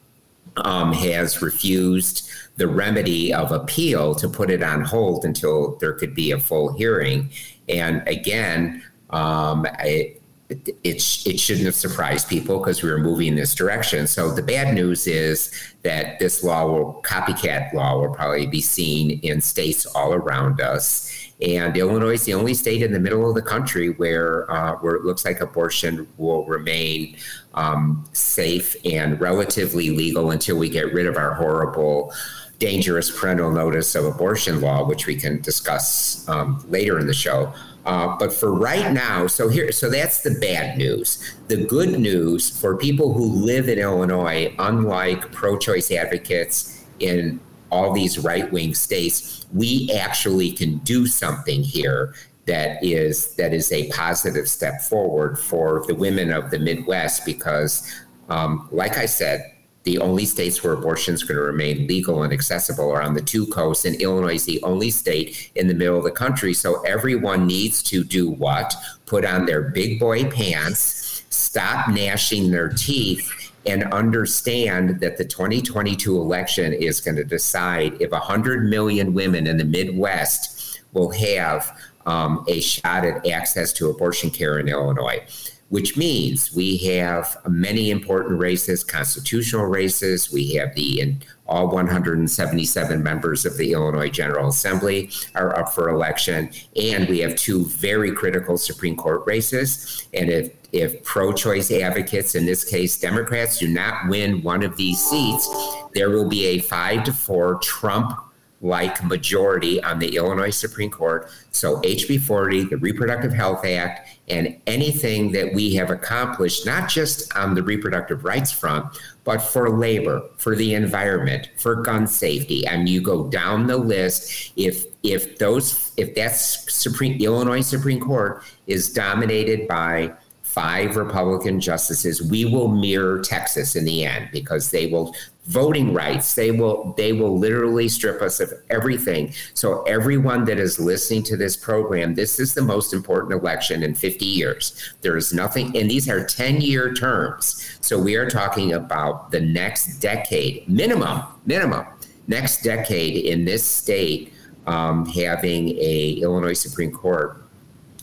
um, has refused the remedy of appeal to put it on hold until there could be a full hearing. And again, um, it, it, it shouldn't have surprised people because we were moving in this direction. So the bad news is that this law will copycat law will probably be seen in states all around us. And Illinois is the only state in the middle of the country where uh, where it looks like abortion will remain um, safe and relatively legal until we get rid of our horrible dangerous parental notice of abortion law, which we can discuss um, later in the show. Uh, but for right now, so here, so that's the bad news. The good news for people who live in Illinois, unlike pro-choice advocates in all these right-wing states, we actually can do something here that is that is a positive step forward for the women of the Midwest because, um, like I said, the only states where abortion is going to remain legal and accessible are on the two coasts, and Illinois is the only state in the middle of the country. So everyone needs to do what? Put on their big boy pants, stop gnashing their teeth, and understand that the 2022 election is going to decide if 100 million women in the Midwest will have um, a shot at access to abortion care in Illinois which means we have many important races, constitutional races. We have the all 177 members of the Illinois General Assembly are up for election, and we have two very critical Supreme Court races. And if if pro-choice advocates, in this case Democrats, do not win one of these seats, there will be a five to four Trump like majority on the Illinois Supreme Court. So HB 40, the Reproductive Health Act, and anything that we have accomplished, not just on the reproductive rights front, but for labor, for the environment, for gun safety. And you go down the list. If if those if that's Supreme Illinois Supreme Court is dominated by five Republican justices, we will mirror Texas in the end because they will voting rights. They will they will literally strip us of everything. So everyone that is listening to this program, this is the most important election in 50 years. There is nothing and these are 10-year terms. So we are talking about the next decade, minimum, minimum, next decade in this state um, having a Illinois Supreme Court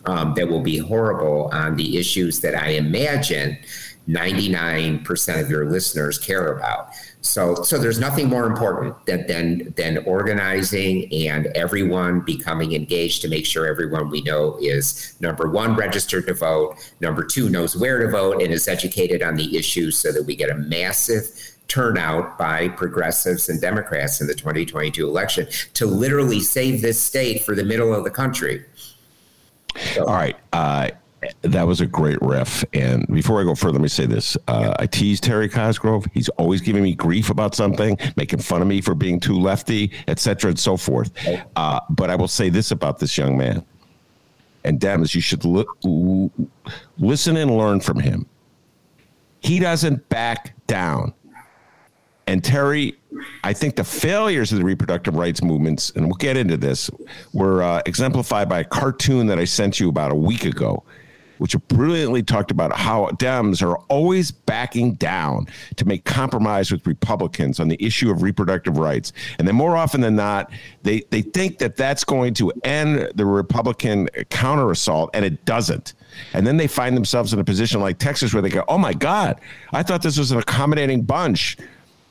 um, that will be horrible on the issues that I imagine 99% of your listeners care about. So, so there's nothing more important than, than, than organizing and everyone becoming engaged to make sure everyone we know is number one, registered to vote, number two, knows where to vote, and is educated on the issues so that we get a massive turnout by progressives and Democrats in the 2022 election to literally save this state for the middle of the country. So. All right. Uh, that was a great riff. And before I go further, let me say this. Uh, I tease Terry Cosgrove. He's always giving me grief about something, making fun of me for being too lefty, et cetera, and so forth. Uh, but I will say this about this young man. And Dems, you should li- listen and learn from him. He doesn't back down. And Terry, I think the failures of the reproductive rights movements, and we'll get into this, were uh, exemplified by a cartoon that I sent you about a week ago which brilliantly talked about how Dems are always backing down to make compromise with Republicans on the issue of reproductive rights. And then more often than not, they, they think that that's going to end the Republican counter assault, and it doesn't. And then they find themselves in a position like Texas where they go, oh my God, I thought this was an accommodating bunch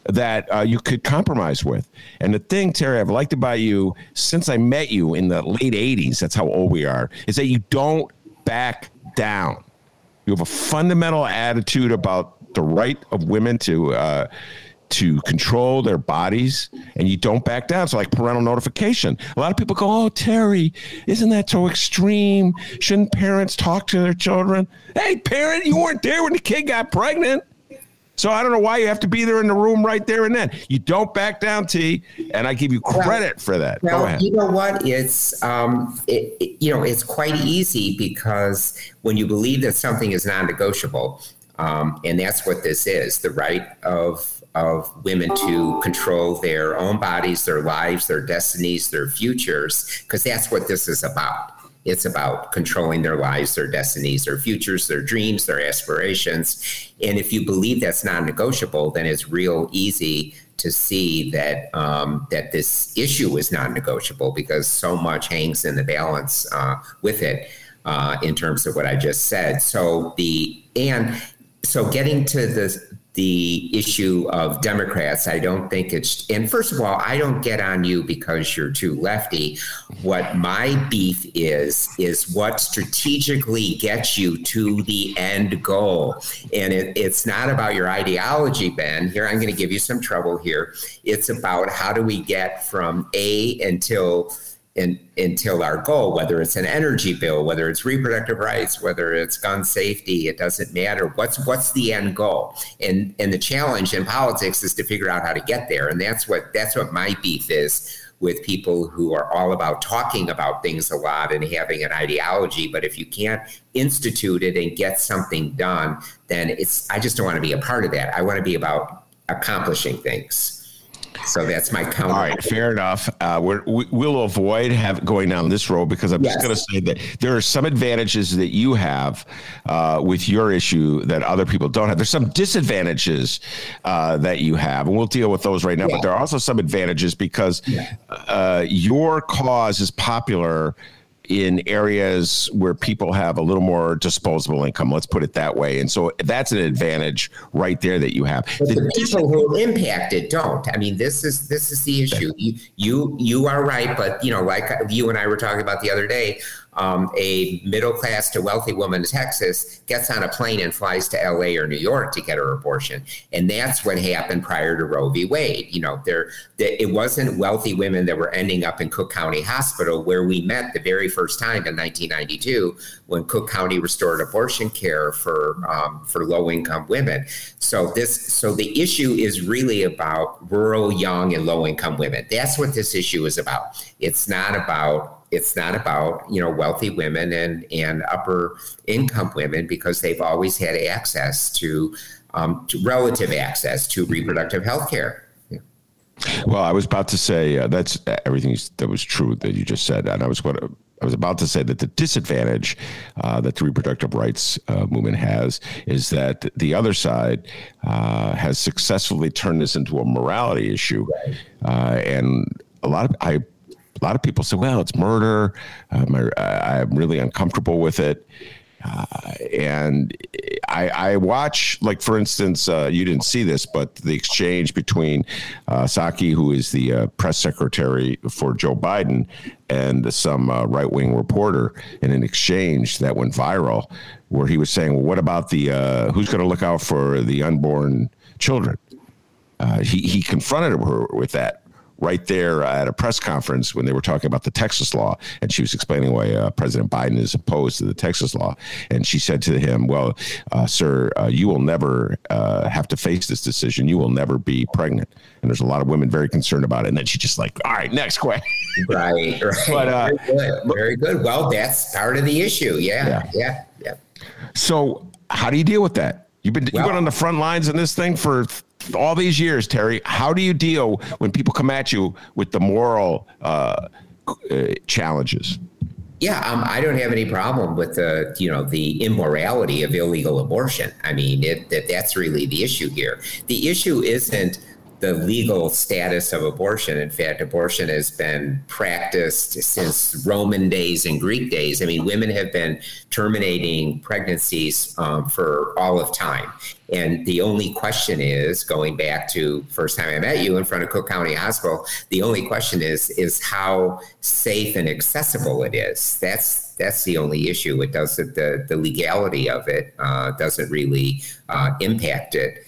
that uh, you could compromise with. And the thing, Terry, I've liked about you since I met you in the late 80s, that's how old we are, is that you don't back down. You have a fundamental attitude about the right of women to uh, to control their bodies, and you don't back down. It's like parental notification. A lot of people go, "Oh, Terry, isn't that so extreme? Shouldn't parents talk to their children?" Hey, parent, you weren't there when the kid got pregnant. So I don't know why you have to be there in the room right there and then. You don't back down, T, and I give you credit well, for that. Well, Go ahead. You know what? It's um, it, it, you know, it's quite easy because when you believe that something is non-negotiable, um, and that's what this is, the right of of women to control their own bodies, their lives, their destinies, their futures, because that's what this is about. It's about controlling their lives, their destinies, their futures, their dreams, their aspirations. And if you believe that's non negotiable, then it's real easy to see that um, that this issue is non negotiable because so much hangs in the balance uh, with it. uh, in terms of what I just said. So the and so getting to the the issue of Democrats, I don't think it's, and first of all, I don't get on you because you're too lefty. What my beef is, is what strategically gets you to the end goal. And it, it's not about your ideology, Ben. Here, I'm going to give you some trouble here. It's about how do we get from A until in, until our goal, whether it's an energy bill, whether it's reproductive rights, whether it's gun safety, it doesn't matter. What's what's the end goal? And and the challenge in politics is to figure out how to get there. And that's what that's what my beef is with people who are all about talking about things a lot and having an ideology. But if you can't institute it and get something done, then it's I just don't want to be a part of that. I want to be about accomplishing things. So that's my counter. All right, fair enough. Uh, we're, we will avoid have going down this road because I'm yes. just going to say that there are some advantages that you have uh, with your issue that other people don't have. There's some disadvantages uh, that you have, and we'll deal with those right now. Yeah. But there are also some advantages because yeah. Uh, your cause is popular in areas where people have a little more disposable income. Let's put it that way. And so that's an advantage right there that you have. But the, the people who are impacted don't. I mean, this is this is the issue. You you you are right, but you know, like you and I were talking about the other day, um, a middle class to wealthy woman in Texas gets on a plane and flies to LA or New York to get her abortion. And that's what happened prior to Roe v. Wade. You know, there it wasn't wealthy women that were ending up in Cook County Hospital where we met the very first time in 1992 when Cook County restored abortion care for um, for low income women. So this so the issue is really about rural, young, and low income women. That's what this issue is about. It's not about it's not about you know wealthy women and and upper income women because they've always had access to, um, to relative access to reproductive health care. Well, I was about to say uh, that's everything that was true that you just said, and I was what I was about to say that the disadvantage uh, that the reproductive rights uh, movement has is that the other side uh, has successfully turned this into a morality issue, right. Uh, and a lot of I a lot of people say, well, it's murder. Um, I, am really uncomfortable with it. Uh, and I, I, watch, like, for instance, uh, you didn't see this, but the exchange between uh, Psaki, who is the uh, press secretary for Joe Biden, and some uh, right wing reporter in an exchange that went viral where he was saying, well, what about the uh, who's going to look out for the unborn children? he, he confronted her with that right there at a press conference when they were talking about the Texas law, and she was explaining why uh, President Biden is opposed to the Texas law. And she said to him, "Well, uh, sir, uh, you will never uh, have to face this decision. You will never be pregnant." And there's a lot of women very concerned about it. And then she just like, "All right, next question." [LAUGHS] right, right. [LAUGHS] But, uh, very good. Very good. Well, that's part of the issue. Yeah, yeah, yeah. yeah. So, how do you deal with that? You've been well, you've been on the front lines in this thing for all these years, Terry, how do you deal when people come at you with the moral uh, uh, challenges? Yeah, um, I don't have any problem with the you know the immorality of illegal abortion. I mean, it, that that's really the issue here. The issue isn't the legal status of abortion. In fact, abortion has been practiced since Roman days and Greek days. I mean, women have been terminating pregnancies um, for all of time. And the only question is, going back to first time I met you in front of Cook County Hospital, the only question is is how safe and accessible it is. That's that's the only issue. It doesn't the the legality of it uh, doesn't really uh, impact it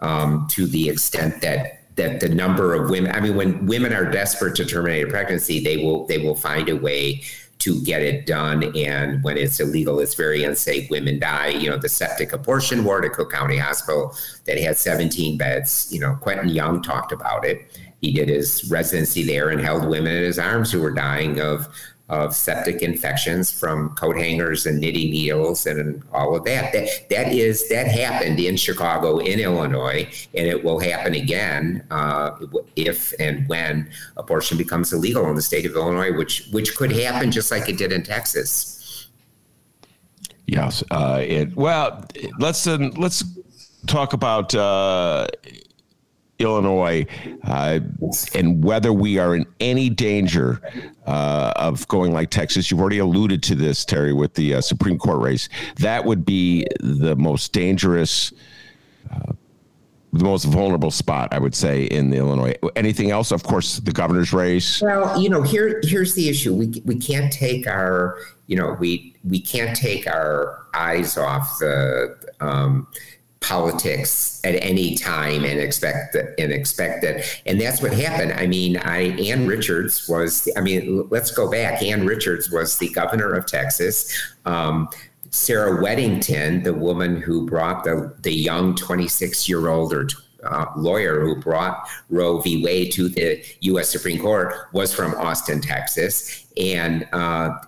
um, to the extent that that the number of women i mean when women are desperate to terminate a pregnancy they will they will find a way to get it done. And when it's illegal it's very unsafe. Women die you know the septic abortion ward at cook county hospital that had 17 beds you know quentin young talked about it. He did his residency there and held women in his arms who were dying of of septic infections from coat hangers and knitting needles and all of that. That that is that happened in Chicago, in Illinois, and it will happen again uh, if and when abortion becomes illegal in the state of Illinois, which which could happen just like it did in Texas. Yes. Uh, it, well, let's uh, let's talk about. Illinois, uh, and whether we are in any danger uh, of going like Texas. You've already alluded to this, Terry, with the uh, Supreme Court race. That would be the most dangerous. Uh, the most vulnerable spot, I would say, in Illinois. Anything else? Of course, the governor's race. Well, you know, here here's the issue. We we can't take our, you know, we we can't take our eyes off the um, politics at any time and expect that and expect that and that's what happened i mean i ann richards was i mean let's go back ann richards was the governor of texas um, sarah weddington the woman who brought the the young 26 year old or uh, lawyer who brought Roe v. Wade to the U.S. Supreme Court was from Austin, Texas, and uh,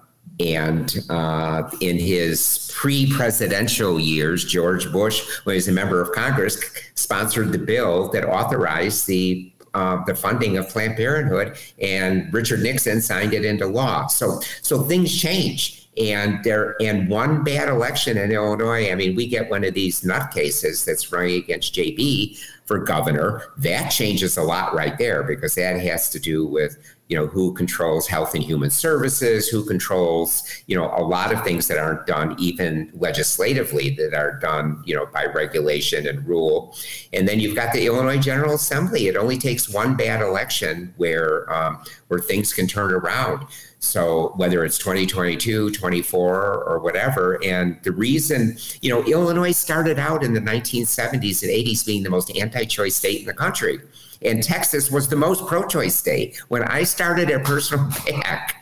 and uh, in his pre presidential years, George Bush, when he was a member of Congress, sponsored the bill that authorized the uh, the funding of Planned Parenthood, and Richard Nixon signed it into law. So, so things change, and there and one bad election in Illinois. I mean, we get one of these nutcases that's running against JB for governor. That changes a lot right there because that has to do with you know who controls health and human services who controls you know a lot of things that aren't done even legislatively that are done you know by regulation and rule. And then you've got the illinois general assembly. It only takes one bad election where um, where things can turn around. So whether it's 2022 24 or whatever and the reason you know illinois started out in the 1970s and 80s being the most anti-choice state in the country and Texas was the most pro choice state. When I started at Personal [LAUGHS] PAC,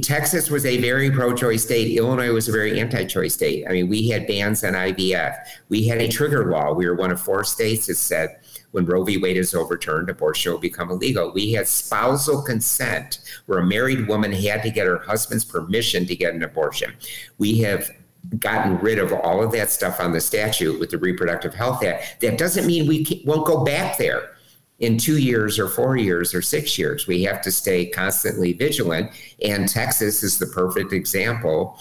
Texas was a very pro choice state. Illinois was a very anti choice state. I mean, we had bans on IVF. We had a trigger law. We were one of four states that said when Roe v. Wade is overturned, abortion will become illegal. We had spousal consent, where a married woman had to get her husband's permission to get an abortion. We have gotten rid of all of that stuff on the statute with the Reproductive Health Act. That doesn't mean we won't go back there in two years or four years or six years. We have to stay constantly vigilant. And Texas is the perfect example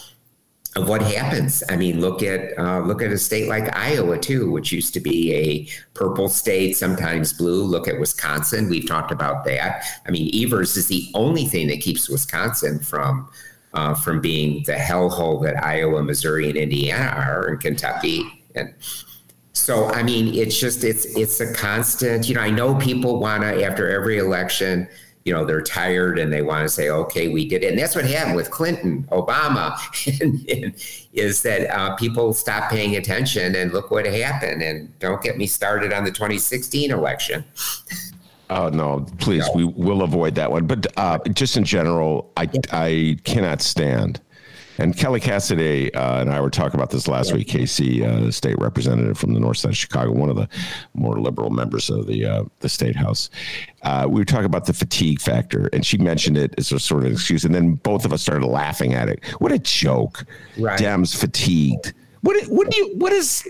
of what happens. I mean, look at uh, look at a state like Iowa too, which used to be a purple state, sometimes blue. Look at Wisconsin. We've talked about that. I mean, Evers is the only thing that keeps Wisconsin from uh, from being the hellhole that Iowa, Missouri, and Indiana are, and Kentucky. And so I mean, it's just it's it's a constant. You know, I know people want to after every election. You know, they're tired and they want to say, "Okay, we did it." And that's what happened with Clinton, Obama, [LAUGHS] and, and is that uh, people stopped paying attention and look what happened. And don't get me started on the 2016 election. Oh no! Please, no. we will avoid that one. But uh, just in general, I I cannot stand and Kelly Cassidy uh, and I were talking about this last week. Casey, uh, state representative from the north side of Chicago, one of the more liberal members of the uh, the state house. Uh, we were talking about the fatigue factor, and she mentioned it as a sort of excuse, and then both of us started laughing at it. What a joke! Right. Dems fatigued. What what do you what is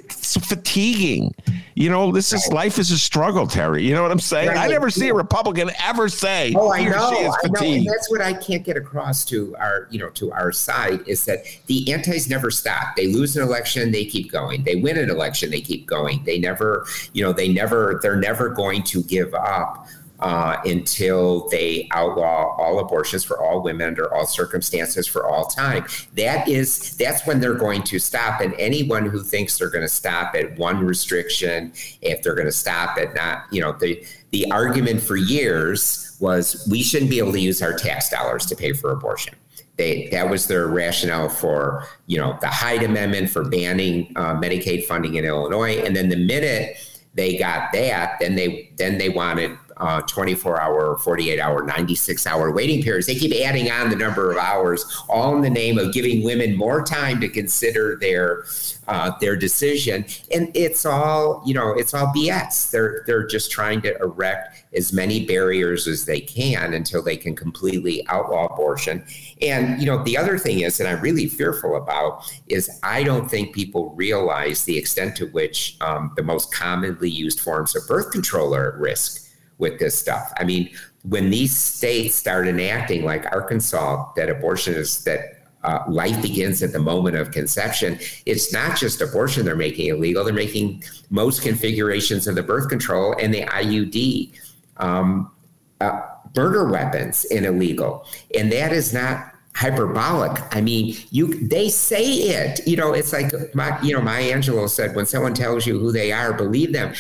fatiguing? You know, this is life is a struggle, Terry. You know what I'm saying? Right. I never see a Republican ever say, "Oh, I know, I know." And that's what I can't get across to our you know to our side is that the antis never stop. They lose an election, they keep going. They win an election, they keep going. They never you know they never they're never going to give up uh, until they outlaw all abortions for all women under all circumstances for all time. That is that's when they're going to stop. And anyone who thinks they're going to stop at one restriction, if they're going to stop at not, you know, the the argument for years was we shouldn't be able to use our tax dollars to pay for abortion. They, that was their rationale for you know the Hyde Amendment for banning uh, Medicaid funding in Illinois, and then the minute they got that, then they then they wanted uh, 24 hour, 48 hour, 96 hour waiting periods. They keep adding on the number of hours, all in the name of giving women more time to consider their uh, their decision. And it's all, you know, it's all BS. They're they're just trying to erect as many barriers as they can until they can completely outlaw abortion. And you know, the other thing is, that I'm really fearful about, is I don't think people realize the extent to which um, the most commonly used forms of birth control are at risk with this stuff. I mean, when these states start enacting, like Arkansas, that abortion is that uh, life begins at the moment of conception. It's not just abortion they're making illegal; they're making most configurations of the birth control and the IUD. Um, uh, murder weapons in illegal, and that is not hyperbolic. I mean, you they say it. You know, it's like my you know Maya Angelou said, when someone tells you who they are, believe them.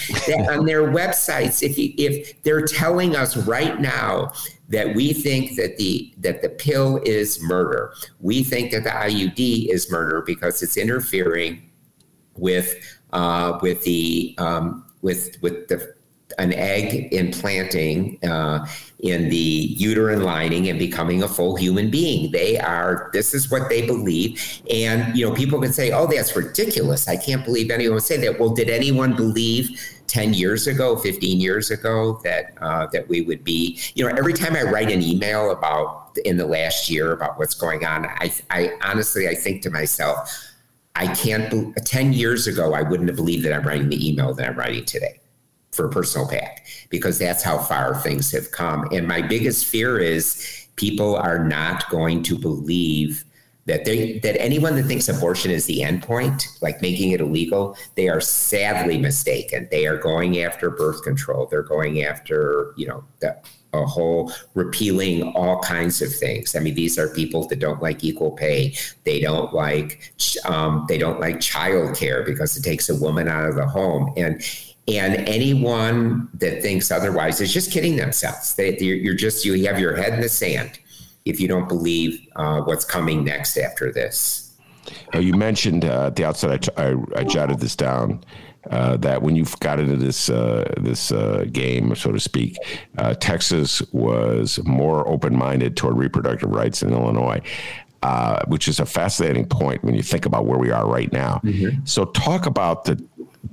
on their websites, if you, if they're telling us right now that we think that the that the pill is murder, we think that the IUD is murder because it's interfering with uh, with the um, with with the an egg implanting uh, in the uterine lining and becoming a full human being. They are, this is what they believe. And, you know, people can say, oh, that's ridiculous. I can't believe anyone would say that. Well, did anyone believe 10 years ago, 15 years ago that, uh, that we would be, you know, every time I write an email about in the last year about what's going on, I, I honestly, I think to myself, I can't, 10 years ago, I wouldn't have believed that I'm writing the email that I'm writing today for a Personal PAC because that's how far things have come. And my biggest fear is people are not going to believe that they that anyone that thinks abortion is the end point, like making it illegal, they are sadly mistaken. They are going after birth control. They're going after, you know, the, a whole repealing all kinds of things. I mean, these are people that don't like equal pay. They don't like um, they don't like childcare because it takes a woman out of the home and and anyone that thinks otherwise is just kidding themselves. They, you're just, you have your head in the sand if you don't believe uh, what's coming next after this. Oh, you mentioned uh, at the outset, I, I, I jotted this down. Uh, that when you got into this uh, this uh, game, so to speak, uh, Texas was more open minded toward reproductive rights than Illinois. Uh, which is a fascinating point when you think about where we are right now. Mm-hmm. So, talk about the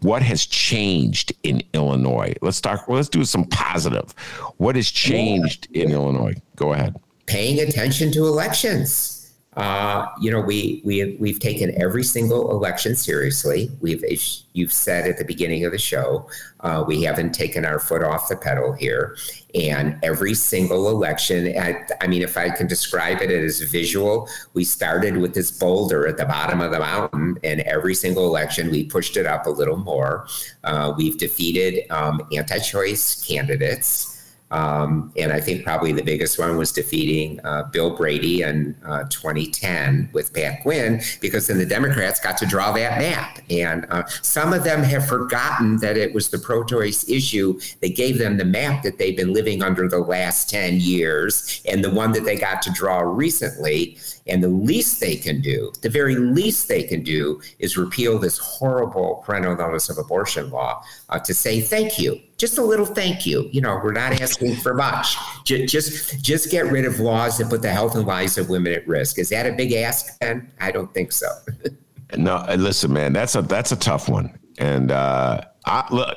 what has changed in Illinois. Let's talk. Well, let's do some positive. What has changed in Illinois? Go ahead. Paying attention to elections. Uh, you know, we we we've taken every single election seriously. We've you've said at the beginning of the show, uh, we haven't taken our foot off the pedal here. And every single election, I, I mean, if I can describe it as visual, we started with this boulder at the bottom of the mountain, and every single election we pushed it up a little more. Uh, we've defeated um, anti-choice candidates. Um, and I think probably the biggest one was defeating uh, Bill Brady in uh, 2010 with Pat Quinn, because then the Democrats got to draw that map. And uh, some of them have forgotten that it was the pro choice issue that gave them the map that they've been living under the last 10 years and the one that they got to draw recently. And the least they can do, the very least they can do, is repeal this horrible parental notice of abortion law uh, to say thank you just a little thank you. You know, we're not asking for much. Just, just, just get rid of laws that put the health and lives of women at risk. Is that a big ask, Ben? I don't think so. [LAUGHS] no, listen, man, that's a that's a tough one. And uh, I, look,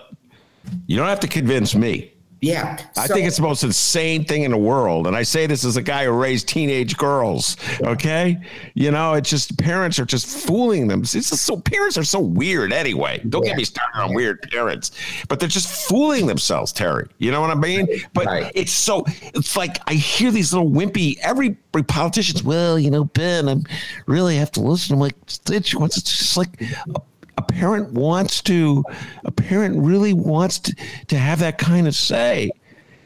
you don't have to convince me. Yeah. I think it's the most insane thing in the world. And I say this as a guy who raised teenage girls. Okay. You know, it's just parents are just fooling them. It's just so parents are so weird anyway. Don't yeah. get me started on weird parents, but they're just fooling themselves, Terry. You know what I mean? But right. it's so, it's like I hear these little wimpy, every politicians, well, you know, Ben, I really have to listen. I'm like, it's just like a parent wants to, a parent really wants to, to have that kind of say.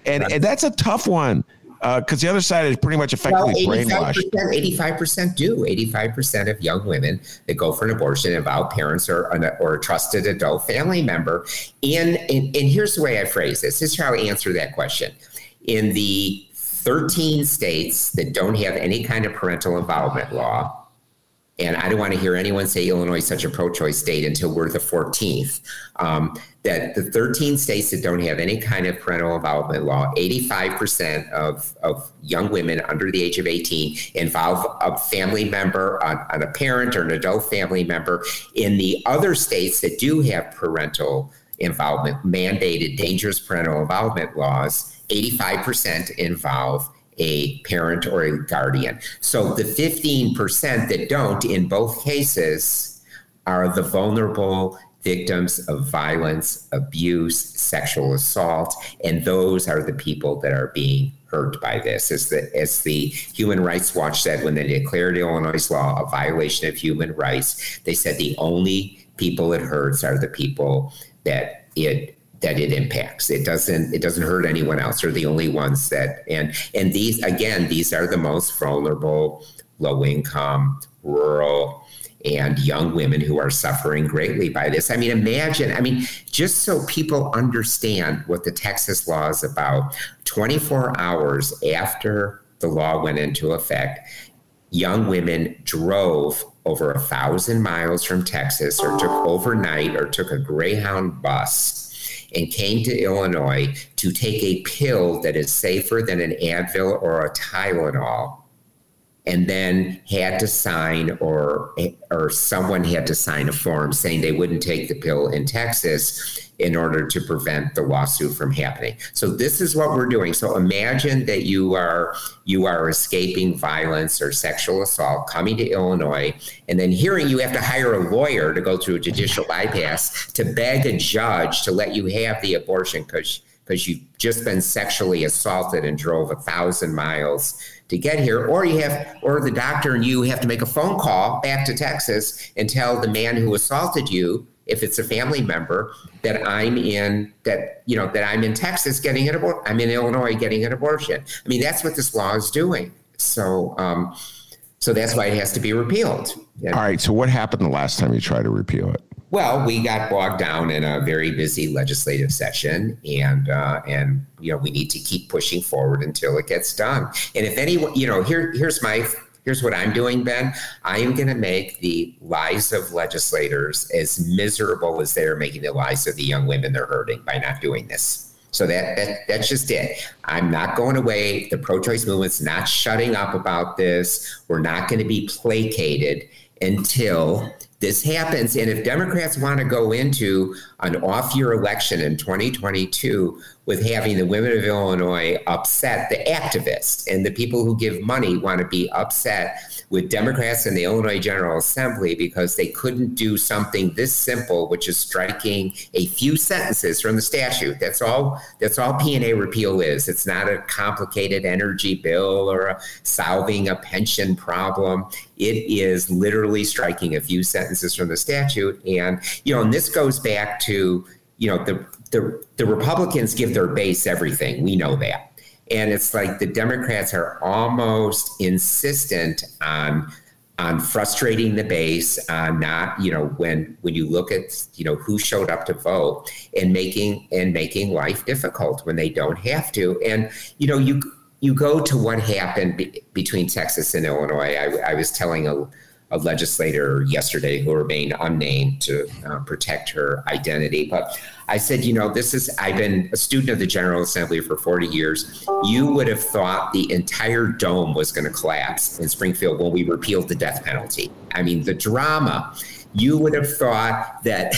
And, and that's a tough one because uh, the other side is pretty much effectively well, 85%, brainwashed. 85% do. 85% of young women that go for an abortion involve parents or, or a trusted adult family member. And, and, and here's the way I phrase this. This is how I answer that question. In the 13 states that don't have any kind of parental involvement law, and I don't want to hear anyone say Illinois is such a pro-choice state until we're the 14th. Um, that the 13 states that don't have any kind of parental involvement law, 85% of, of young women under the age of 18 involve a family member, on a parent or an adult family member. In the other states that do have parental involvement, mandated dangerous parental involvement laws, 85% involve a parent or a guardian. So the 15% that don't, in both cases, are the vulnerable victims of violence, abuse, sexual assault, and those are the people that are being hurt by this. As the, as the Human Rights Watch said when they declared Illinois' law a violation of human rights, they said the only people it hurts are the people that it that it impacts. It doesn't it doesn't hurt anyone else. They're the only ones that and and these again these are the most vulnerable, low income, rural and young women who are suffering greatly by this. I mean, imagine, I mean, just so people understand what the Texas law is about, 24 hours after the law went into effect, young women drove over a thousand miles from Texas or took overnight or took a Greyhound bus and came to Illinois to take a pill that is safer than an Advil or a Tylenol and then had to sign or or someone had to sign a form saying they wouldn't take the pill in Texas in order to prevent the lawsuit from happening. So this is what we're doing. So imagine that you are you are escaping violence or sexual assault coming to Illinois and then hearing you have to hire a lawyer to go through a judicial bypass to beg a judge to let you have the abortion cuz because you've just been sexually assaulted and drove a thousand miles to get here, or you have, or the doctor and you have to make a phone call back to Texas and tell the man who assaulted you, if it's a family member, that I'm in that you know that I'm in Texas getting an abortion. I'm in Illinois getting an abortion. I mean, that's what this law is doing. So, um, so that's why it has to be repealed. All right. So, what happened the last time you tried to repeal it? Well, we got bogged down in a very busy legislative session, and uh, and you know we need to keep pushing forward until it gets done. And if anyone, you know, here here's my here's what I'm doing, Ben. I am going to make the lives of legislators as miserable as they're making the lives of the young women they're hurting by not doing this. So that, that that's just it. I'm not going away. The pro-choice movement's not shutting up about this. We're not going to be placated until this happens. And if Democrats want to go into an off year election in 2022 with having the women of Illinois upset, the activists and the people who give money want to be upset with Democrats in the Illinois General Assembly because they couldn't do something this simple, which is striking a few sentences from the statute. That's all. That's all P&A repeal is. It's not a complicated energy bill or a solving a pension problem. It is literally striking a few sentences from the statute, and you know, and this goes back to you know the the the Republicans give their base everything. We know that. And it's like the Democrats are almost insistent on on frustrating the base, on not, you know, when when you look at, you know, who showed up to vote and making and making life difficult when they don't have to. And, you know, you you go to what happened be, between Texas and Illinois. I, I was telling a a legislator yesterday who remained unnamed to uh, protect her identity. But I said, you know, this is, I've been a student of the General Assembly for 40 years. You would have thought the entire dome was going to collapse in Springfield when we repealed the death penalty. I mean, the drama, you would have thought that.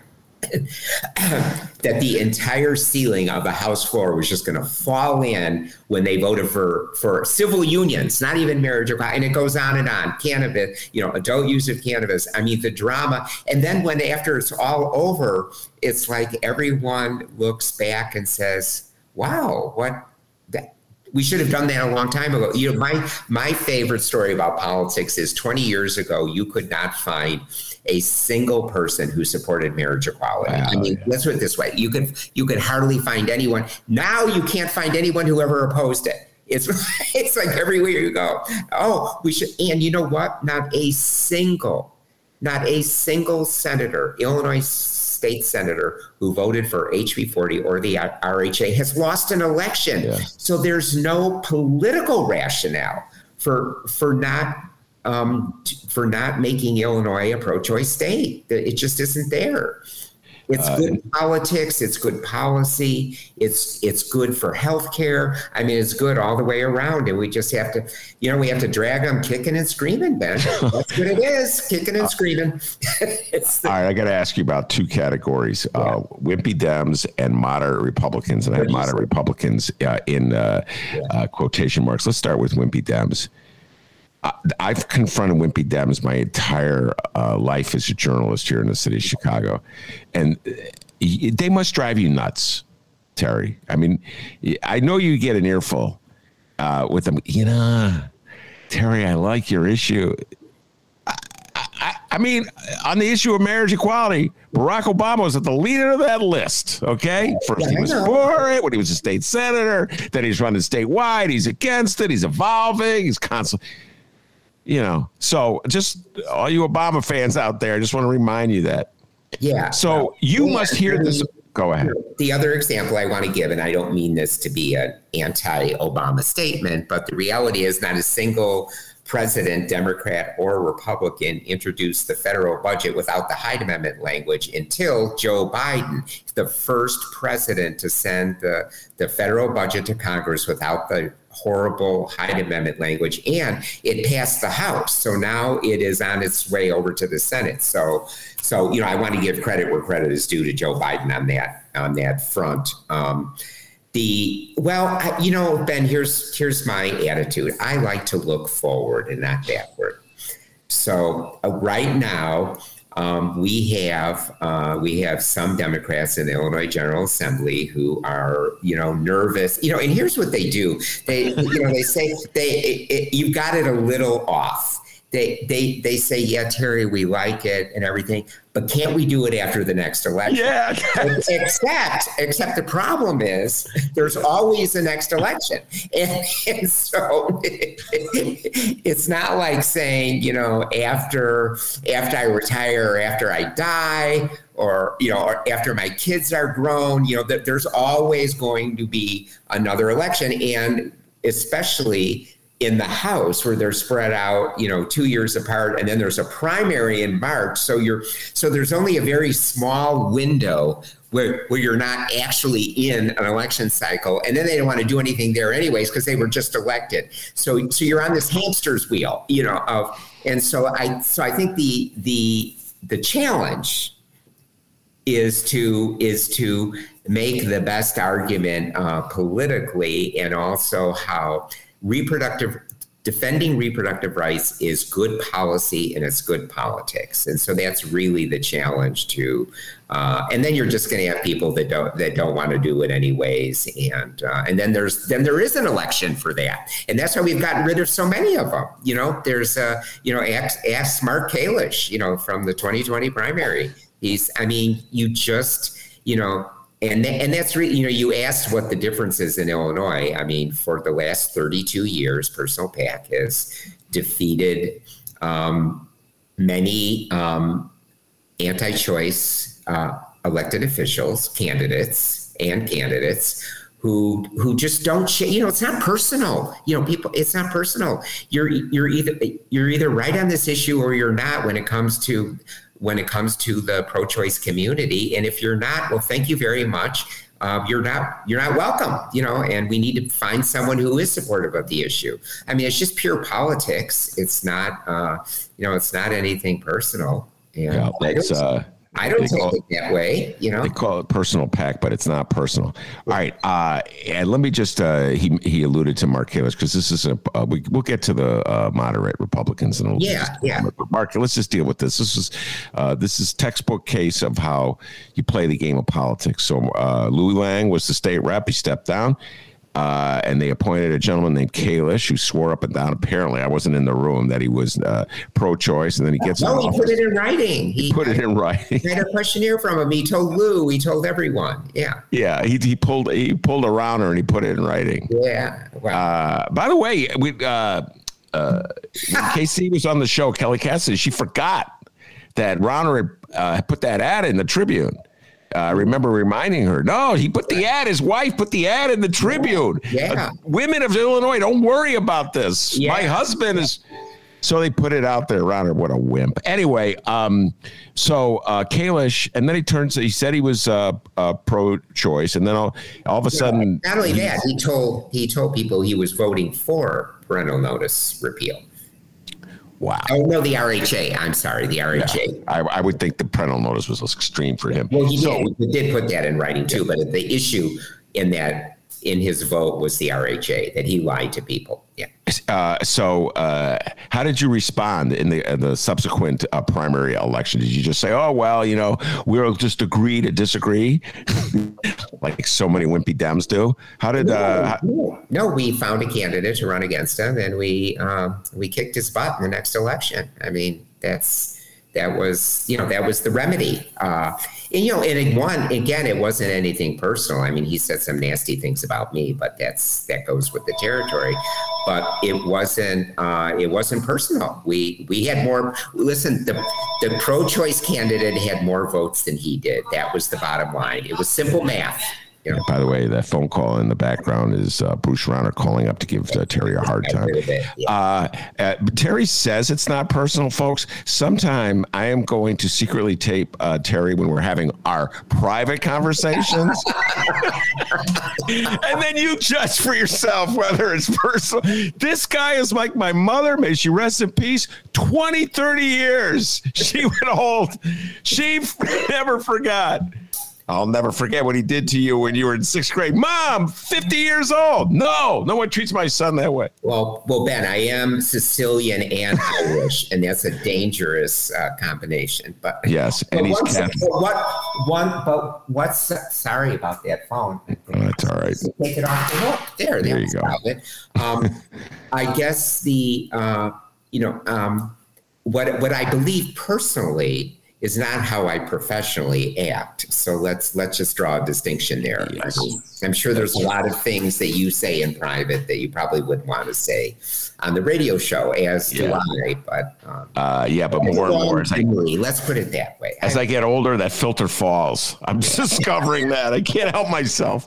[CLEARS THROAT] [COUGHS] that the entire ceiling of the House floor was just going to fall in when they voted for for civil unions, not even marriage, and it goes on and on. Cannabis, you know, adult use of cannabis. I mean, the drama, and then when after it's all over, it's like everyone looks back and says, "Wow, what." That, we should have done that a long time ago. You know, my my favorite story about politics is 20 years ago, you could not find a single person who supported marriage equality. Wow, I mean, yeah. let's put it this way: you could you could hardly find anyone. Now you can't find anyone who ever opposed it. It's [LAUGHS] it's like everywhere you go. Oh, we should. And you know what? Not a single, not a single senator, Illinois state senator who voted for HB 40 or the RHA has lost an election. Yeah. So there's no political rationale for for not um, for not making Illinois a pro-choice state. It just isn't there. It's uh, good politics. It's good policy. It's it's good for healthcare. I mean, it's good all the way around. And we just have to, you know, we have to drag them kicking and screaming, Ben. [LAUGHS] That's what it is, kicking and screaming. [LAUGHS] the- all right, I got to ask you about two categories: yeah. uh, wimpy Dems and moderate Republicans. And I have moderate Republicans uh, in uh, yeah. Uh, quotation marks. Let's start with wimpy Dems. I've confronted wimpy Dems my entire uh, life as a journalist here in the city of Chicago, and they must drive you nuts. Terry. I mean, I know you get an earful uh, with them. You know, Terry, I like your issue. I, I, I mean, on the issue of marriage equality, Barack Obama was at the leader of that list. Okay, first he was for it when he was a state senator. Then he's running statewide. He's against it. He's evolving. He's constantly, you know. So just all you Obama fans out there, I just want to remind you that. Yeah. So you must hear this. Go ahead. The other example I want to give, and I don't mean this to be an anti Obama statement, but the reality is not a single president, Democrat or Republican, introduced the federal budget without the Hyde Amendment language until Joe Biden, the first president to send the, the federal budget to Congress without the horrible Hyde Amendment language. And it passed the House. So now it is on its way over to the Senate. So so you know, I want to give credit where credit is due to Joe Biden on that on that front. Um, the well, I, you know, Ben, here's here's my attitude. I like to look forward and not backward. So uh, right now, um, we have uh, we have some Democrats in the Illinois General Assembly who are you know nervous. You know, and here's what they do. They you know they say they it, it, you've got it a little off. They they they say yeah Terry we like it and everything, but can't we do it after the next election? Yeah. [LAUGHS] except except the problem is there's always a next election and, and so [LAUGHS] it's not like saying you know after after i retire or after i die or you know or after my kids are grown you know that there's always going to be another election and especially in the house where they're spread out you know two years apart and then there's a primary in march. So you're so there's only a very small window where where you're not actually in an election cycle and then they don't want to do anything there anyways because they were just elected. So so you're on this hamster's wheel you know of and so i so i think the the the challenge is to is to make the best argument uh, politically and also how reproductive defending reproductive rights is good policy and it's good politics. And so that's really the challenge to uh, and then you're just going to have people that don't that don't want to do it anyways. And uh, and then there's then there is an election for that. And that's why we've gotten rid of so many of them you know there's uh you know ask, ask mark kalish you know from the 2020 primary. He's i mean you just you know and and that's re- you know you asked what the difference is in Illinois. I mean, for the last 32 years, Personal PAC has defeated um, many um, anti-choice uh, elected officials, candidates, and candidates who who just don't sh- you know it's not personal you know people it's not personal you're you're either you're either right on this issue or you're not when it comes to when it comes to the pro-choice community. And if you're not well thank you very much. Uh, you're not you're not welcome you know and we need to find someone who is supportive of the issue. I mean it's just pure politics. It's not uh, you know it's not anything personal. And Yeah, that's uh, I don't they take call- it that way you know They call it personal PAC, but it's not personal. All right, uh, and let me just uh, he he alluded to Mark Kalish because this is a uh, we we'll get to the uh, moderate Republicans and Yeah, yeah. Mark, let's just deal with this. This is uh, this is textbook case of how you play the game of politics. So uh, Louis Lang was the state rep. He stepped down. Uh, and they appointed a gentleman named Kalish who swore up and down. Apparently, I wasn't in the room that he was uh, pro-choice, and then he gets no he office. put it in writing he put it in writing. I had a questionnaire from him. He told Lou. He told everyone. Yeah, Yeah, he, he pulled he pulled a Rauner and he put it in writing. yeah. Wow. Uh, by the way, we uh, uh, [LAUGHS] KC was on the show. Kelly Cassidy, she forgot that Rauner had uh, put that ad in the Tribune. Uh, I remember reminding her, no, he put the ad. His wife put the ad in the Tribune. Yeah. Uh, women of Illinois, don't worry about this. Yeah. My husband is. So they put it out there. Rauner, what a wimp. Anyway, um, so uh, Kalish, and then he turns. He said he was uh, uh, pro-choice, and then all, all of a sudden, Not only that, he told he told people he was voting for parental notice repeal. Wow. Oh no, the RHA. I'm sorry, the RHA. I, I would think the parental notice was extreme for him. Well, he So- did, he did put that in writing too, but the issue in that in his vote was the RHA that he lied to people. Yeah. Uh, so, uh, how did you respond in the the subsequent uh, primary election? Did you just say, "Oh well, you know, we'll just agree to disagree," [LAUGHS] like so many wimpy Dems do? How did? Uh, no, no, we found a candidate to run against him, and we um, we kicked his butt in the next election. I mean, that's that was you know that was the remedy uh, and, you know and one again it wasn't anything personal. I mean he said some nasty things about me but that's that goes with the territory. But it wasn't uh, it wasn't personal. We we had more listen the the pro-choice candidate had more votes than he did. That was the bottom line. It was simple math you know. By the way, that phone call in the background is uh, Bruce Rauner calling up to give uh, Terry a hard time. Uh, uh, Terry says it's not personal, folks. Sometime I am going to secretly tape uh, Terry when we're having our private conversations. [LAUGHS] and then you judge for yourself whether it's personal. This guy is like my mother. May she rest in peace. 20, 30 years she would hold. She [LAUGHS] never forgot. I'll never forget what he did to you when you were in sixth grade. Mom, 50 years old. No, no one treats my son that way. Well, well, Ben, I am Sicilian and Irish, and that's a dangerous uh, combination. But yes, and he's Catholic. What one? But what's sorry about that phone? Oh, that's all right. Take it off the hook. There, there you go. Um, I guess the uh, you know um, what what I believe personally is not how I professionally act. So let's let's just draw a distinction there. Yes. I am sure there's a lot of things that you say in private that you probably wouldn't want to say on the radio show, as yeah. do I. But um, uh, yeah, but more and more as I let's put it that way. As I, I get older, that filter falls. I'm [LAUGHS] discovering that I can't help myself.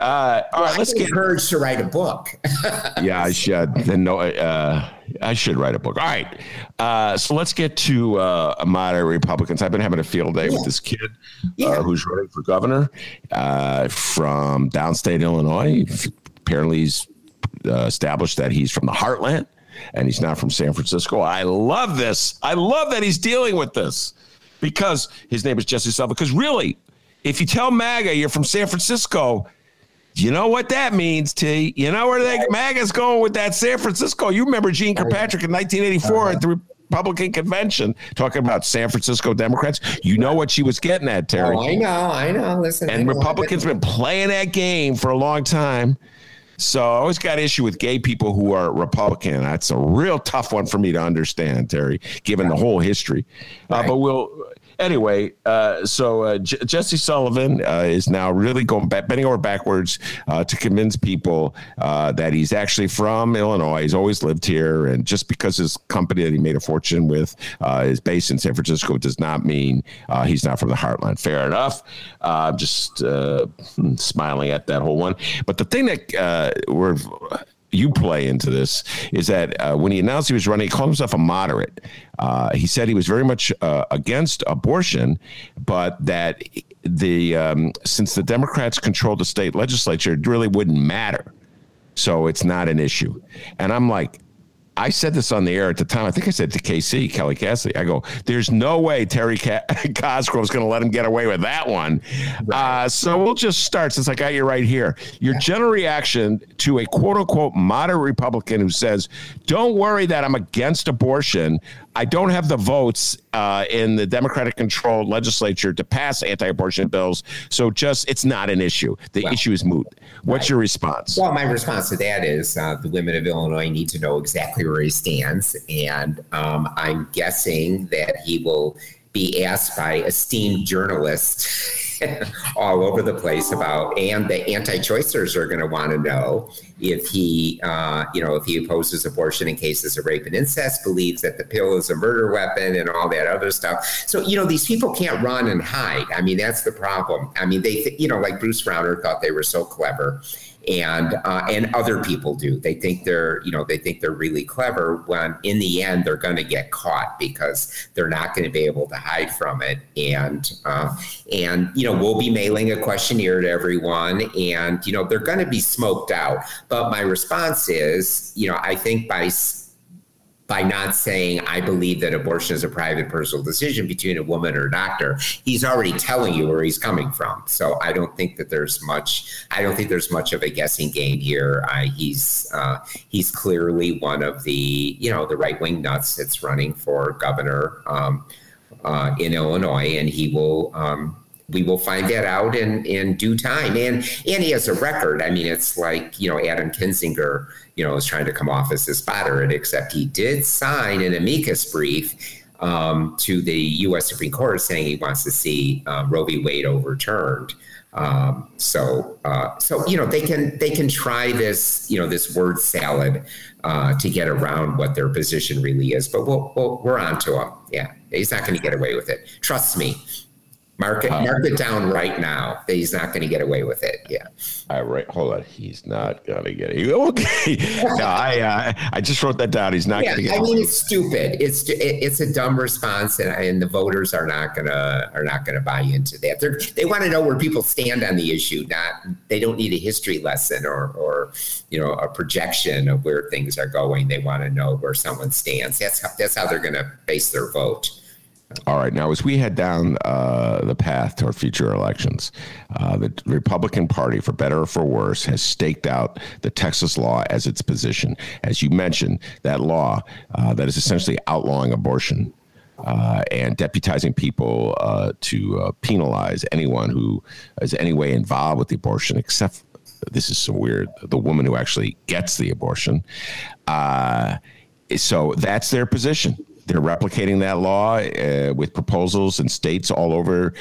Uh, all right, let's get encouraged to write a book. [LAUGHS] yeah, I should. Then no. Uh, I should write a book. All right. Uh, so let's get to uh, moderate Republicans. I've been having a field day yeah. with this kid uh, yeah. uh, who's running for governor uh, from downstate Illinois. Apparently, he's uh, established that he's from the heartland and he's not from San Francisco. I love this. I love that he's dealing with this because his name is Jesse Sullivan. Because really, if you tell MAGA you're from San Francisco, you know what that means, T. You know where they MAGA's going with that San Francisco. You remember Jeane Kirkpatrick in 1984 uh-huh. at the Republican convention talking about San Francisco Democrats. You know what she was getting at, Terry. Oh, I know, I know. Listen, and Republicans been playing that game for a long time. So I always got issue with gay people who are Republican. That's a real tough one for me to understand, Terry, given the whole history. Uh, right. Uh, but we'll anyway, uh, so uh, J- Jesse Sullivan uh, is now really going back, bending over backwards uh, to convince people uh, that he's actually from Illinois. He's always lived here, and just because his company that he made a fortune with uh, is based in San Francisco does not mean he's not from the heartland. Fair enough. I'm just hmm, smiling at that whole one. But the thing that we're you play into this is that uh, when he announced he was running, he called himself a moderate. Uh, he said he was very much uh, against abortion, but that the um, since the Democrats control the state legislature, it really wouldn't matter. So it's not an issue. And I'm like, I said this on the air at the time. I think I said to KC, Kelly Cassidy, I go, there's no way Terry Ca- [LAUGHS] Cosgrove's going to let him get away with that one. Right. Uh, so we'll just start since I got you right here. Your general reaction to a quote unquote moderate Republican who says, don't worry that I'm against abortion. I don't have the votes uh, in the Democratic controlled legislature to pass anti abortion bills. So just, it's not an issue. The well, issue is moot. What's right. your response? Well, my response to that is uh, the women of Illinois need to know exactly where he stands. And um, I'm guessing that he will be asked by esteemed journalists [LAUGHS] all over the place about, and the anti-choicers are going to want to know if he, uh, you know, if he opposes abortion in cases of rape and incest, believes that the pill is a murder weapon, and all that other stuff. So, you know, these people can't run and hide. I mean, that's the problem. I mean, they, th- you know, like Bruce Rauner thought they were so clever and uh, and other people do. They think they're you know they think they're really clever when in the end they're going to get caught because they're not going to be able to hide from it. And uh, and you know we'll be mailing a questionnaire to everyone, and you know they're going to be smoked out. But my response is you know I think by by not saying, I believe that abortion is a private personal decision between a woman or a doctor. He's already telling you where he's coming from. So I don't think that there's much, I don't think there's much of a guessing game here. Uh, he's, uh, he's clearly one of the, you know, the right wing nuts that's running for governor um, uh, in Illinois, and he will, um, we will find that out in, in due time. And and he has a record. I mean, it's like you know Adam Kinzinger, you know, is trying to come off as his spotter, except he did sign an amicus brief um, to the U.S. Supreme Court saying he wants to see uh, Roe v. Wade overturned. Um, so uh, so you know they can they can try this you know this word salad uh, to get around what their position really is, but we'll, we'll, we're on to him. Yeah, he's not going to get away with it. Trust me. Mark it, mark it down right now. That he's not going to get away with it. Yeah. All right, hold on. He's not going to get it. [LAUGHS] Okay. no, I uh, I just wrote that down. He's not yeah, going to get. I mean, it's stupid. It's it's a dumb response, and, and the voters are not gonna are not gonna buy into that. They they want to know where people stand on the issue. Not they don't need a history lesson or or you know a projection of where things are going. They want to know where someone stands. That's how, that's how they're going to base their vote. All right. Now, as we head down uh, the path toward future elections, uh, the Republican Party, for better or for worse, has staked out the Texas law as its position. As you mentioned, that law uh, that is essentially outlawing abortion uh, and deputizing people uh, to uh, penalize anyone who is any way involved with the abortion, except this is so weird the woman who actually gets the abortion. so that's their position they're replicating that law uh, with proposals in states all over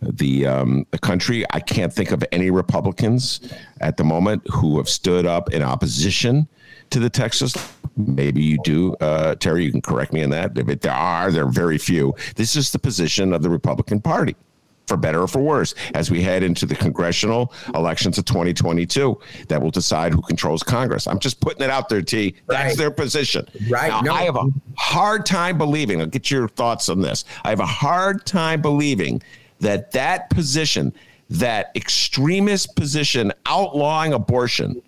the um, the country. I can't think of any Republicans at the moment who have stood up in opposition to the Texas. Maybe you do, uh, Terry. You can correct me on that. If there are, there are very few. This is the position of the Republican Party for better or for worse, as we head into the congressional elections of 2022 that will decide who controls Congress. I'm just putting it out there, T. That's right. their position. Right. Now, no. I have a hard time believing, I'll get your thoughts on this. I have a hard time believing that that position, that extremist position outlawing abortion,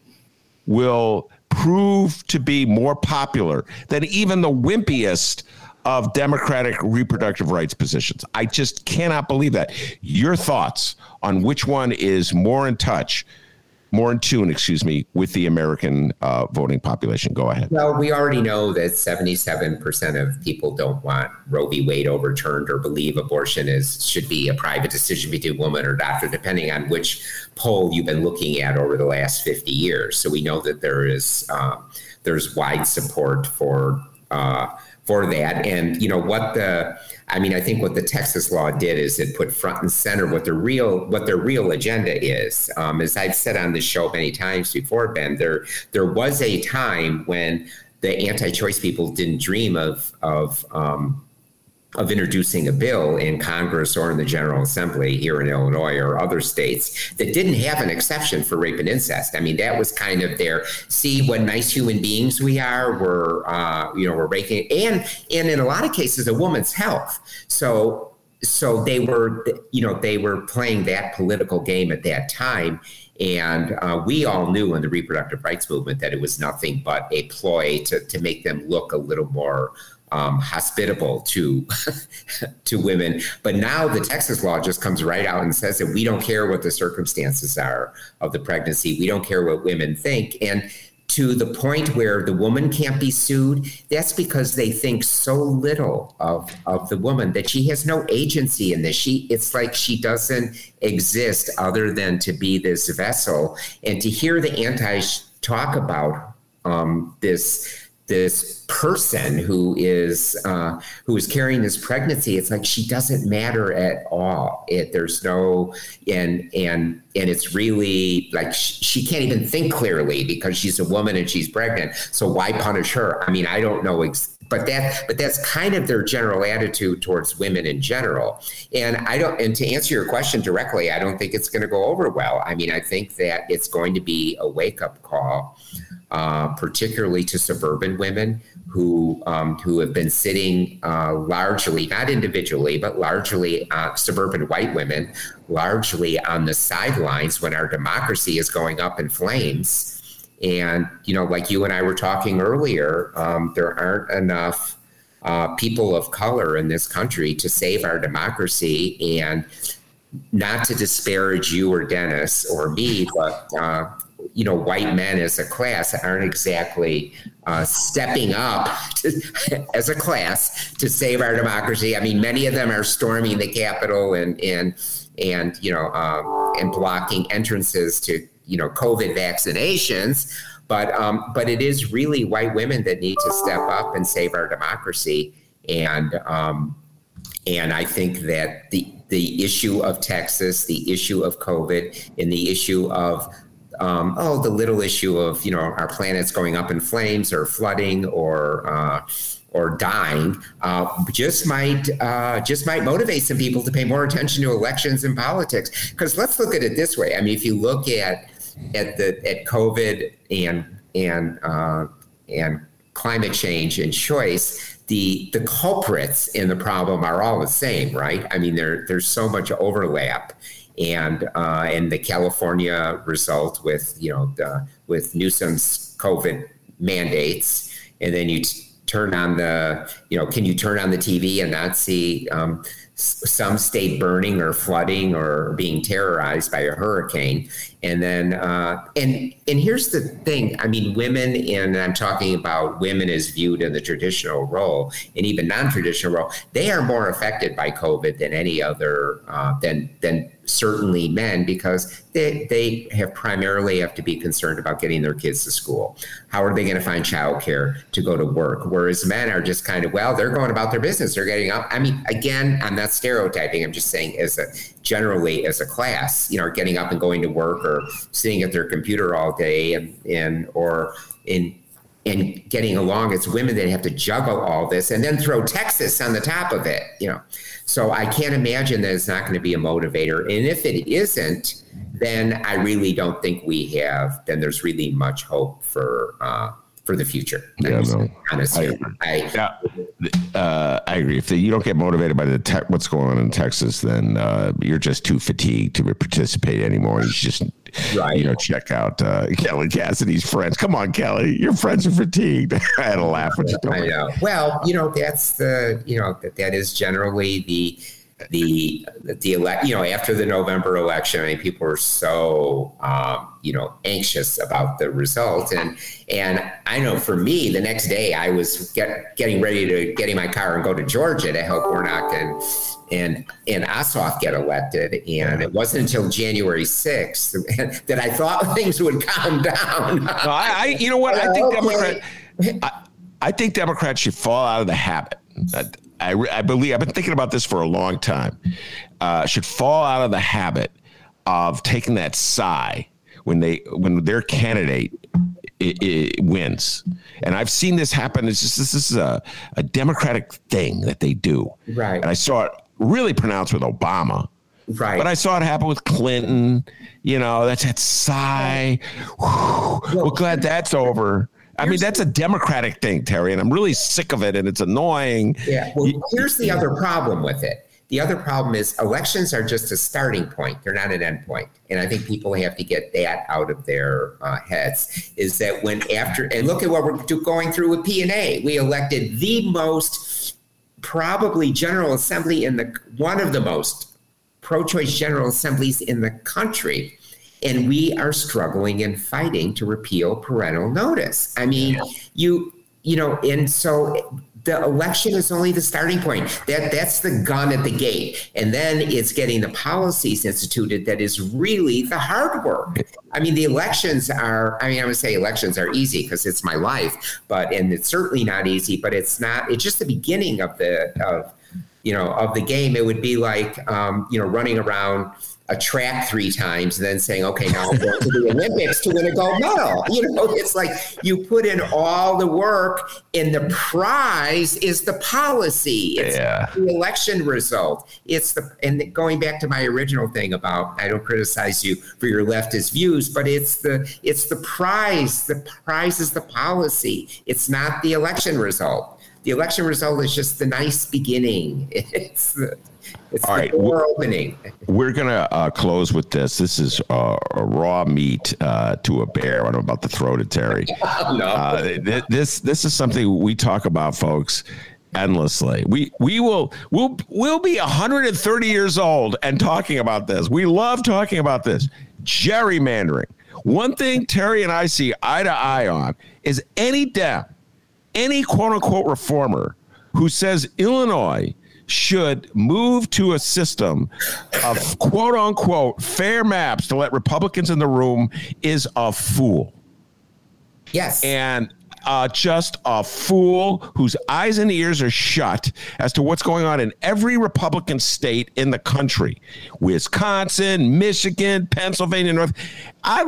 will prove to be more popular than even the wimpiest of Democratic reproductive rights positions. I just cannot believe that. Your thoughts on which one is more in touch, more in tune, excuse me, with the American uh, voting population? Go ahead. Well, we already know that 77% of people don't want Roe v. Wade overturned or believe abortion is should be a private decision between woman or doctor, depending on which poll you've been looking at over the last 50 years. So we know that there is uh, there's wide support for. Uh, for that. And you know what the I mean, I think what the Texas law did is it put front and center what the real what their real agenda is. Um, as I've said on this show many times before, Ben, there there was a time when the anti-choice people didn't dream of of um, of introducing a bill in Congress or in the General Assembly here in Illinois or other states that didn't have an exception for rape and incest. I mean, that was kind of their see what nice human beings we are. We're uh, you know we're raking and and in a lot of cases a woman's health. So so they were you know they were playing that political game at that time. And uh, we all knew in the reproductive rights movement that it was nothing but a ploy to, to make them look a little more um, hospitable to [LAUGHS] to women. But now the Texas law just comes right out and says that we don't care what the circumstances are of the pregnancy. We don't care what women think. And to the point where the woman can't be sued, that's because they think so little of, of the woman that she has no agency in this. She it's like she doesn't exist other than to be this vessel. And to hear the anti talk about um, this this person who is uh, who is carrying this pregnancy it's like she doesn't matter at all. It there's no and and and it's really like she can't even think clearly because she's a woman and she's pregnant. So why punish her? I mean i don't know ex- but that but that's kind of their general attitude towards women in general and i don't and to answer your question directly i don't think it's going to go over well i mean i think that it's going to be a wake up call uh, particularly to suburban women who um, who have been sitting uh, largely, not individually, but largely uh, suburban white women, largely on the sidelines when our democracy is going up in flames. And, you know, like you and I were talking earlier, um, there aren't enough uh, people of color in this country to save our democracy. And not to disparage you or Dennis or me, but uh, you know, white men as a class aren't exactly uh, stepping up [LAUGHS] to, as a class to save our democracy. I mean, many of them are storming the Capitol and and and you know um, and blocking entrances to you know COVID vaccinations. But um, but it is really white women that need to step up and save our democracy. And um, and I think that the the issue of Texas, the issue of COVID, and the issue of um, oh, the little issue of you know our planet's going up in flames or flooding or uh, or dying uh, just might uh, just might motivate some people to pay more attention to elections and politics. Because let's look at it this way. I mean, if you look at at the at COVID and and uh, and climate change and choice, the the culprits in the problem are all the same, right? I mean, there there's so much overlap, and uh, and the California result with you know the, with Newsom's COVID mandates, and then you t- turn on the you know can you turn on the TV and not see um, some state burning or flooding or being terrorized by a hurricane. And then uh, and and here's the thing. I mean women and i'm talking about women as viewed in the traditional role and even non-traditional role they are more affected by covid than any other uh, than than certainly men because they, they have primarily have to be concerned about getting their kids to school. How are they going to find childcare to go to work? Whereas men are just kind of, well, they're going about their business. They're getting up. I mean, again, I'm not stereotyping. I'm just saying as a generally as a class, you know, getting up and going to work or sitting at their computer all day and, and or in and getting along. It's women that have to juggle all this and then throw Texas on the top of it, you know. So I can't imagine that it's not going to be a motivator. And if it isn't, then I really don't think we have. Then there's really much hope for uh, for the future. Yeah, no. I, I, yeah, uh, I agree. If the, you don't get motivated by the te- what's going on in Texas, then uh, you're just too fatigued to participate anymore. You just right. you know check out uh, [LAUGHS] Kelly Cassidy's friends. Come on, Kelly, your friends are fatigued. [LAUGHS] I had a laugh when you told I know. Well, you know that's the you know that that is generally the the the elect you know after the November election, I mean people were so um, you know anxious about the result, and and I know for me the next day I was get, getting ready to get in my car and go to Georgia to help Warnock and and and Ossoff get elected, and it wasn't until January sixth [LAUGHS] that I thought [LAUGHS] things would calm down. no, I, I, you know what I think [LAUGHS] Democrat, I, I think Democrats should fall out of the habit. I, I believe I've been thinking about this for a long time. Uh, should fall out of the habit of taking that sigh when they when their candidate it, it wins. And I've seen this happen. It's just this is a, a democratic thing that they do. Right. And I saw it really pronounced with Obama. Right. But I saw it happen with Clinton. You know, that's that sigh. Well, We're glad that's over. I mean, that's a democratic thing, Terry, and I'm really sick of it, and it's annoying. Yeah. Well, here's the other problem with it. The other problem is elections are just a starting point; they're not an end point. And I think people have to get that out of their uh, heads. Is that when after and look at what we're going through with P and A, we elected the most probably General Assembly in the one of the most pro-choice General Assemblies in the country and we are struggling and fighting to repeal parental notice. I mean, yeah. you you know, and so the election is only the starting point. That that's the gun at the gate, and then it's getting the policies instituted that is really the hard work. I mean, the elections are. I mean, I would say elections are easy because it's my life, but and it's certainly not easy. But it's not. It's just the beginning of the of you know of the game. It would be like um, you know running around a track three times and then saying, okay, now I'm going to the Olympics to win a gold medal. [LAUGHS] You know, it's like you put in all the work and the prize is the policy. It's yeah. the election result. It's the, and going back to my original thing about, I don't criticize you for your leftist views, but it's the, it's the prize. The prize is the policy. It's not the election result. The election result is just the nice beginning. [LAUGHS] It's the, It's All right, door opening. We're gonna uh, close with this. This is uh, a raw meat uh, to a bear. I'm about to throw to Terry. [LAUGHS] no. Uh, th- this this is something we talk about, folks, endlessly. We we will we'll we'll be 130 years old and talking about this. We love talking about this gerrymandering. One thing Terry and I see eye to eye on is any Dem, any quote unquote reformer who says Illinois should move to a system of quote unquote fair maps to let Republicans in the room is a fool yes. and uh, just a fool whose eyes and ears are shut as to what's going on in every Republican state in the country Wisconsin, Michigan, Pennsylvania, North. I.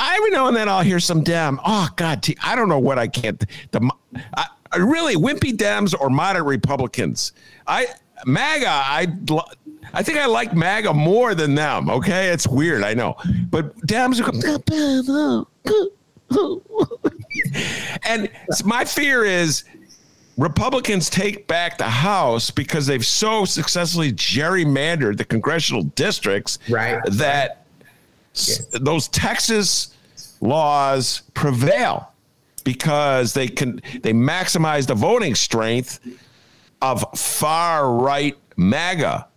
Every now and then I'll hear some damn. Oh God, I don't know what I can't. The I, I Uh, really wimpy Dems or moderate Republicans. I MAGA. I I think I like MAGA more than them. Okay, it's weird. I know, but Dems are. and my fear is Republicans take back the House because they've so successfully gerrymandered the congressional districts Right. that s- those Texas laws prevail because they can they maximize the voting strength of far right MAGA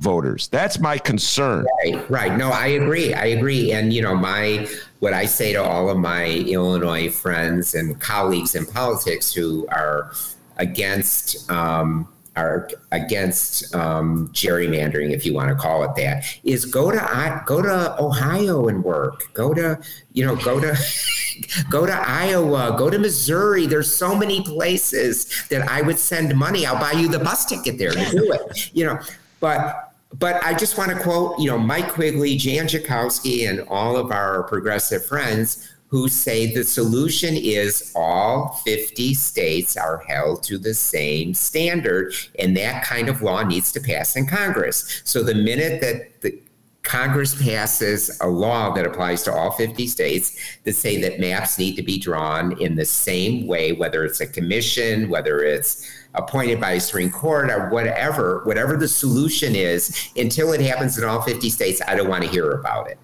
voters. That's my concern. Right, right. No, I agree. I agree. And you know, my what I say to all of my Illinois friends and colleagues in politics who are against um, are against um, gerrymandering, if you want to call it that, is go to go to Ohio and work. Go to you know go to. [LAUGHS] Go to Iowa, go to Missouri. There's so many places that I would send money. I'll buy you the bus ticket there to do it. You know, but but I just want to quote, you know, Mike Quigley, Jan Schakowsky, and all of our progressive friends who say the solution is all 50 states are held to the same standard, and that kind of law needs to pass in Congress. So the minute that the Congress passes a law that applies to all 50 states that say that maps need to be drawn in the same way, whether it's a commission, whether it's appointed by a Supreme Court or whatever, whatever the solution is, until it happens in all 50 states, I don't want to hear about it.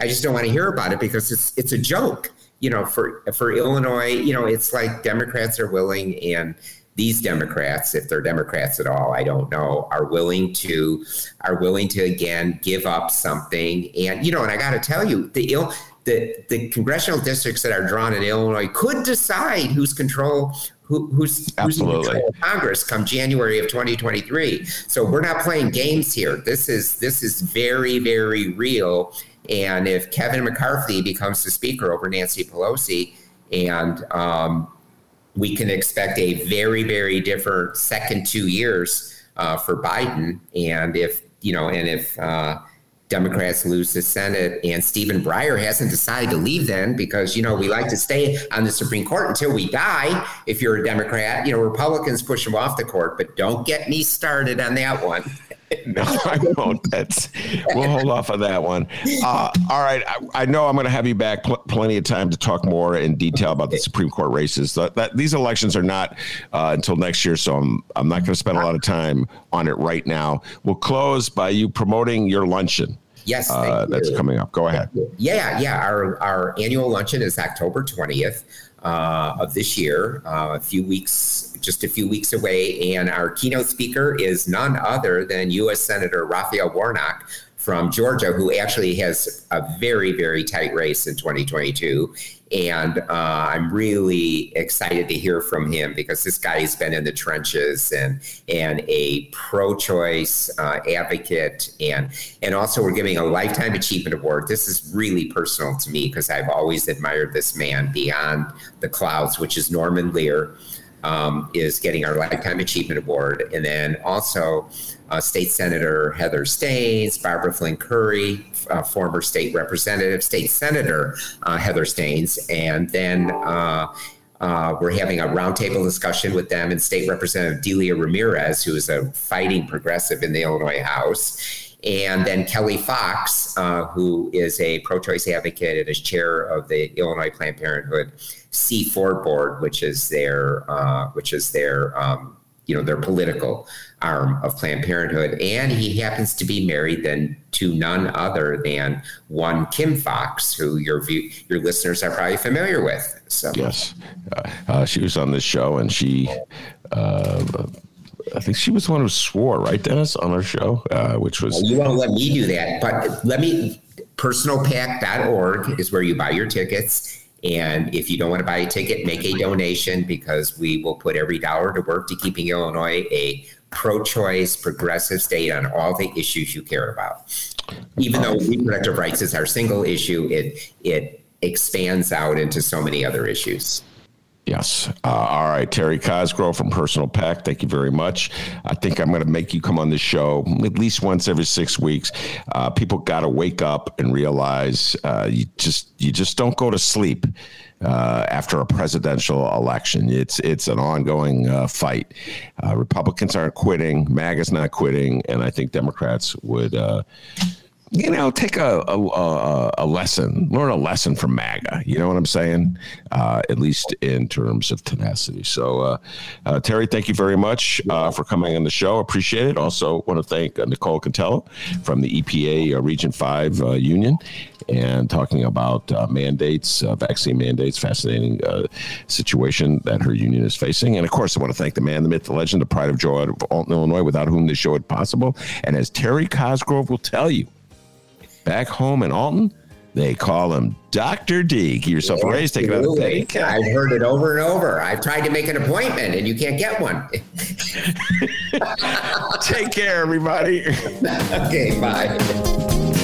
I just don't want to hear about it because it's it's a joke. You know, for for Illinois, you know, it's like Democrats are willing and these Democrats, if they're Democrats at all, I don't know, are willing to are willing to again give up something. And you know, and I got to tell you, the ill the the congressional districts that are drawn in Illinois could decide who's control who, who's, who's in control of Congress come January of 2023. So we're not playing games here. This is this is very very real. And if Kevin McCarthy becomes the speaker over Nancy Pelosi, and um, we can expect a very very different second two years uh, for Biden. And if you know, and if uh, Democrats lose the Senate, and Stephen Breyer hasn't decided to leave then because, you know, we like to stay on the Supreme Court until we die. If you're a Democrat, you know, Republicans push them off the court, but don't get me started on that one. [LAUGHS] [LAUGHS] No, I won't. That's we'll hold off on that one. Uh, all right, I, I know I'm going to have you back pl- plenty of time to talk more in detail about the Supreme Court races. That, that these elections are not uh, until next year, so I'm I'm not going to spend a lot of time on it right now. We'll close by you promoting your luncheon. Yes, thank Uh, that's coming up. Go ahead. Yeah, yeah. Our our annual luncheon is October twentieth uh, of this year. Uh, a few weeks, just a few weeks away, and our keynote speaker is none other than U.S. Senator Raphael Warnock from Georgia, who actually has a very very tight race in 2022. And uh, I'm really excited to hear from him because this guy has been in the trenches and and a pro-choice uh, advocate and and also we're giving a lifetime achievement award. This is really personal to me because I've always admired this man beyond the clouds, which is Norman Lear. Um, is getting our lifetime achievement award, and then also uh, State Senator Heather Steans, Barbara Flynn Currie, uh, former state representative, state senator uh, Heather Steans, and then uh, uh, we're having a roundtable discussion with them and State Representative Delia Ramirez, who is a fighting progressive in the Illinois House. And then Kelley Foxx, uh, who is a pro choice advocate and is chair of the Illinois Planned Parenthood C4 board, which is their, uh, which is their, um, you know, their political arm of Planned Parenthood. And he happens to be married then to none other than one Kim Foxx, who your view, your listeners are probably familiar with. So yes, uh, uh, she was on this show, and she. Uh, I think she was the one who swore, right, Dennis, on our show, uh, which was. Well, you won't let me do that, but let me. Personalpac.org is where you buy your tickets. And if you don't want to buy a ticket, make a donation because we will put every dollar to work to keeping Illinois a pro choice, progressive state on all the issues you care about. Even though reproductive rights is our single issue, it, it expands out into so many other issues. Yes. Uh, all right, Terry Cosgrove from Personal PAC. Thank you very much. I think I'm going to make you come on the show at least once every six weeks. Uh, people got to wake up and realize uh, you just you just don't go to sleep uh, after a presidential election. It's it's an ongoing uh, fight. Uh, Republicans aren't quitting. MAGA's not quitting, and I think Democrats would you know, take a, a, a, lesson, learn a lesson from MAGA. You know what I'm saying? Uh, at least in terms of tenacity. So, uh, uh, Terry, thank you very much uh, for coming on the show. Appreciate it. Also, want to thank uh, Nicole Cantello from the EPA uh, Region 5 Union and talking about mandates, vaccine mandates, fascinating situation that her union is facing. And of course, I want to thank the man, the myth, the legend, the pride of joy of Illinois, without whom this show is possible. And as Terry Cosgrove will tell you, Back home in Alton, they call him Dr. D. Give yourself yeah, a raise, take of the I've heard it over and over. I've tried to make an appointment and you can't get one. [LAUGHS] take care, everybody. [LAUGHS] okay, bye.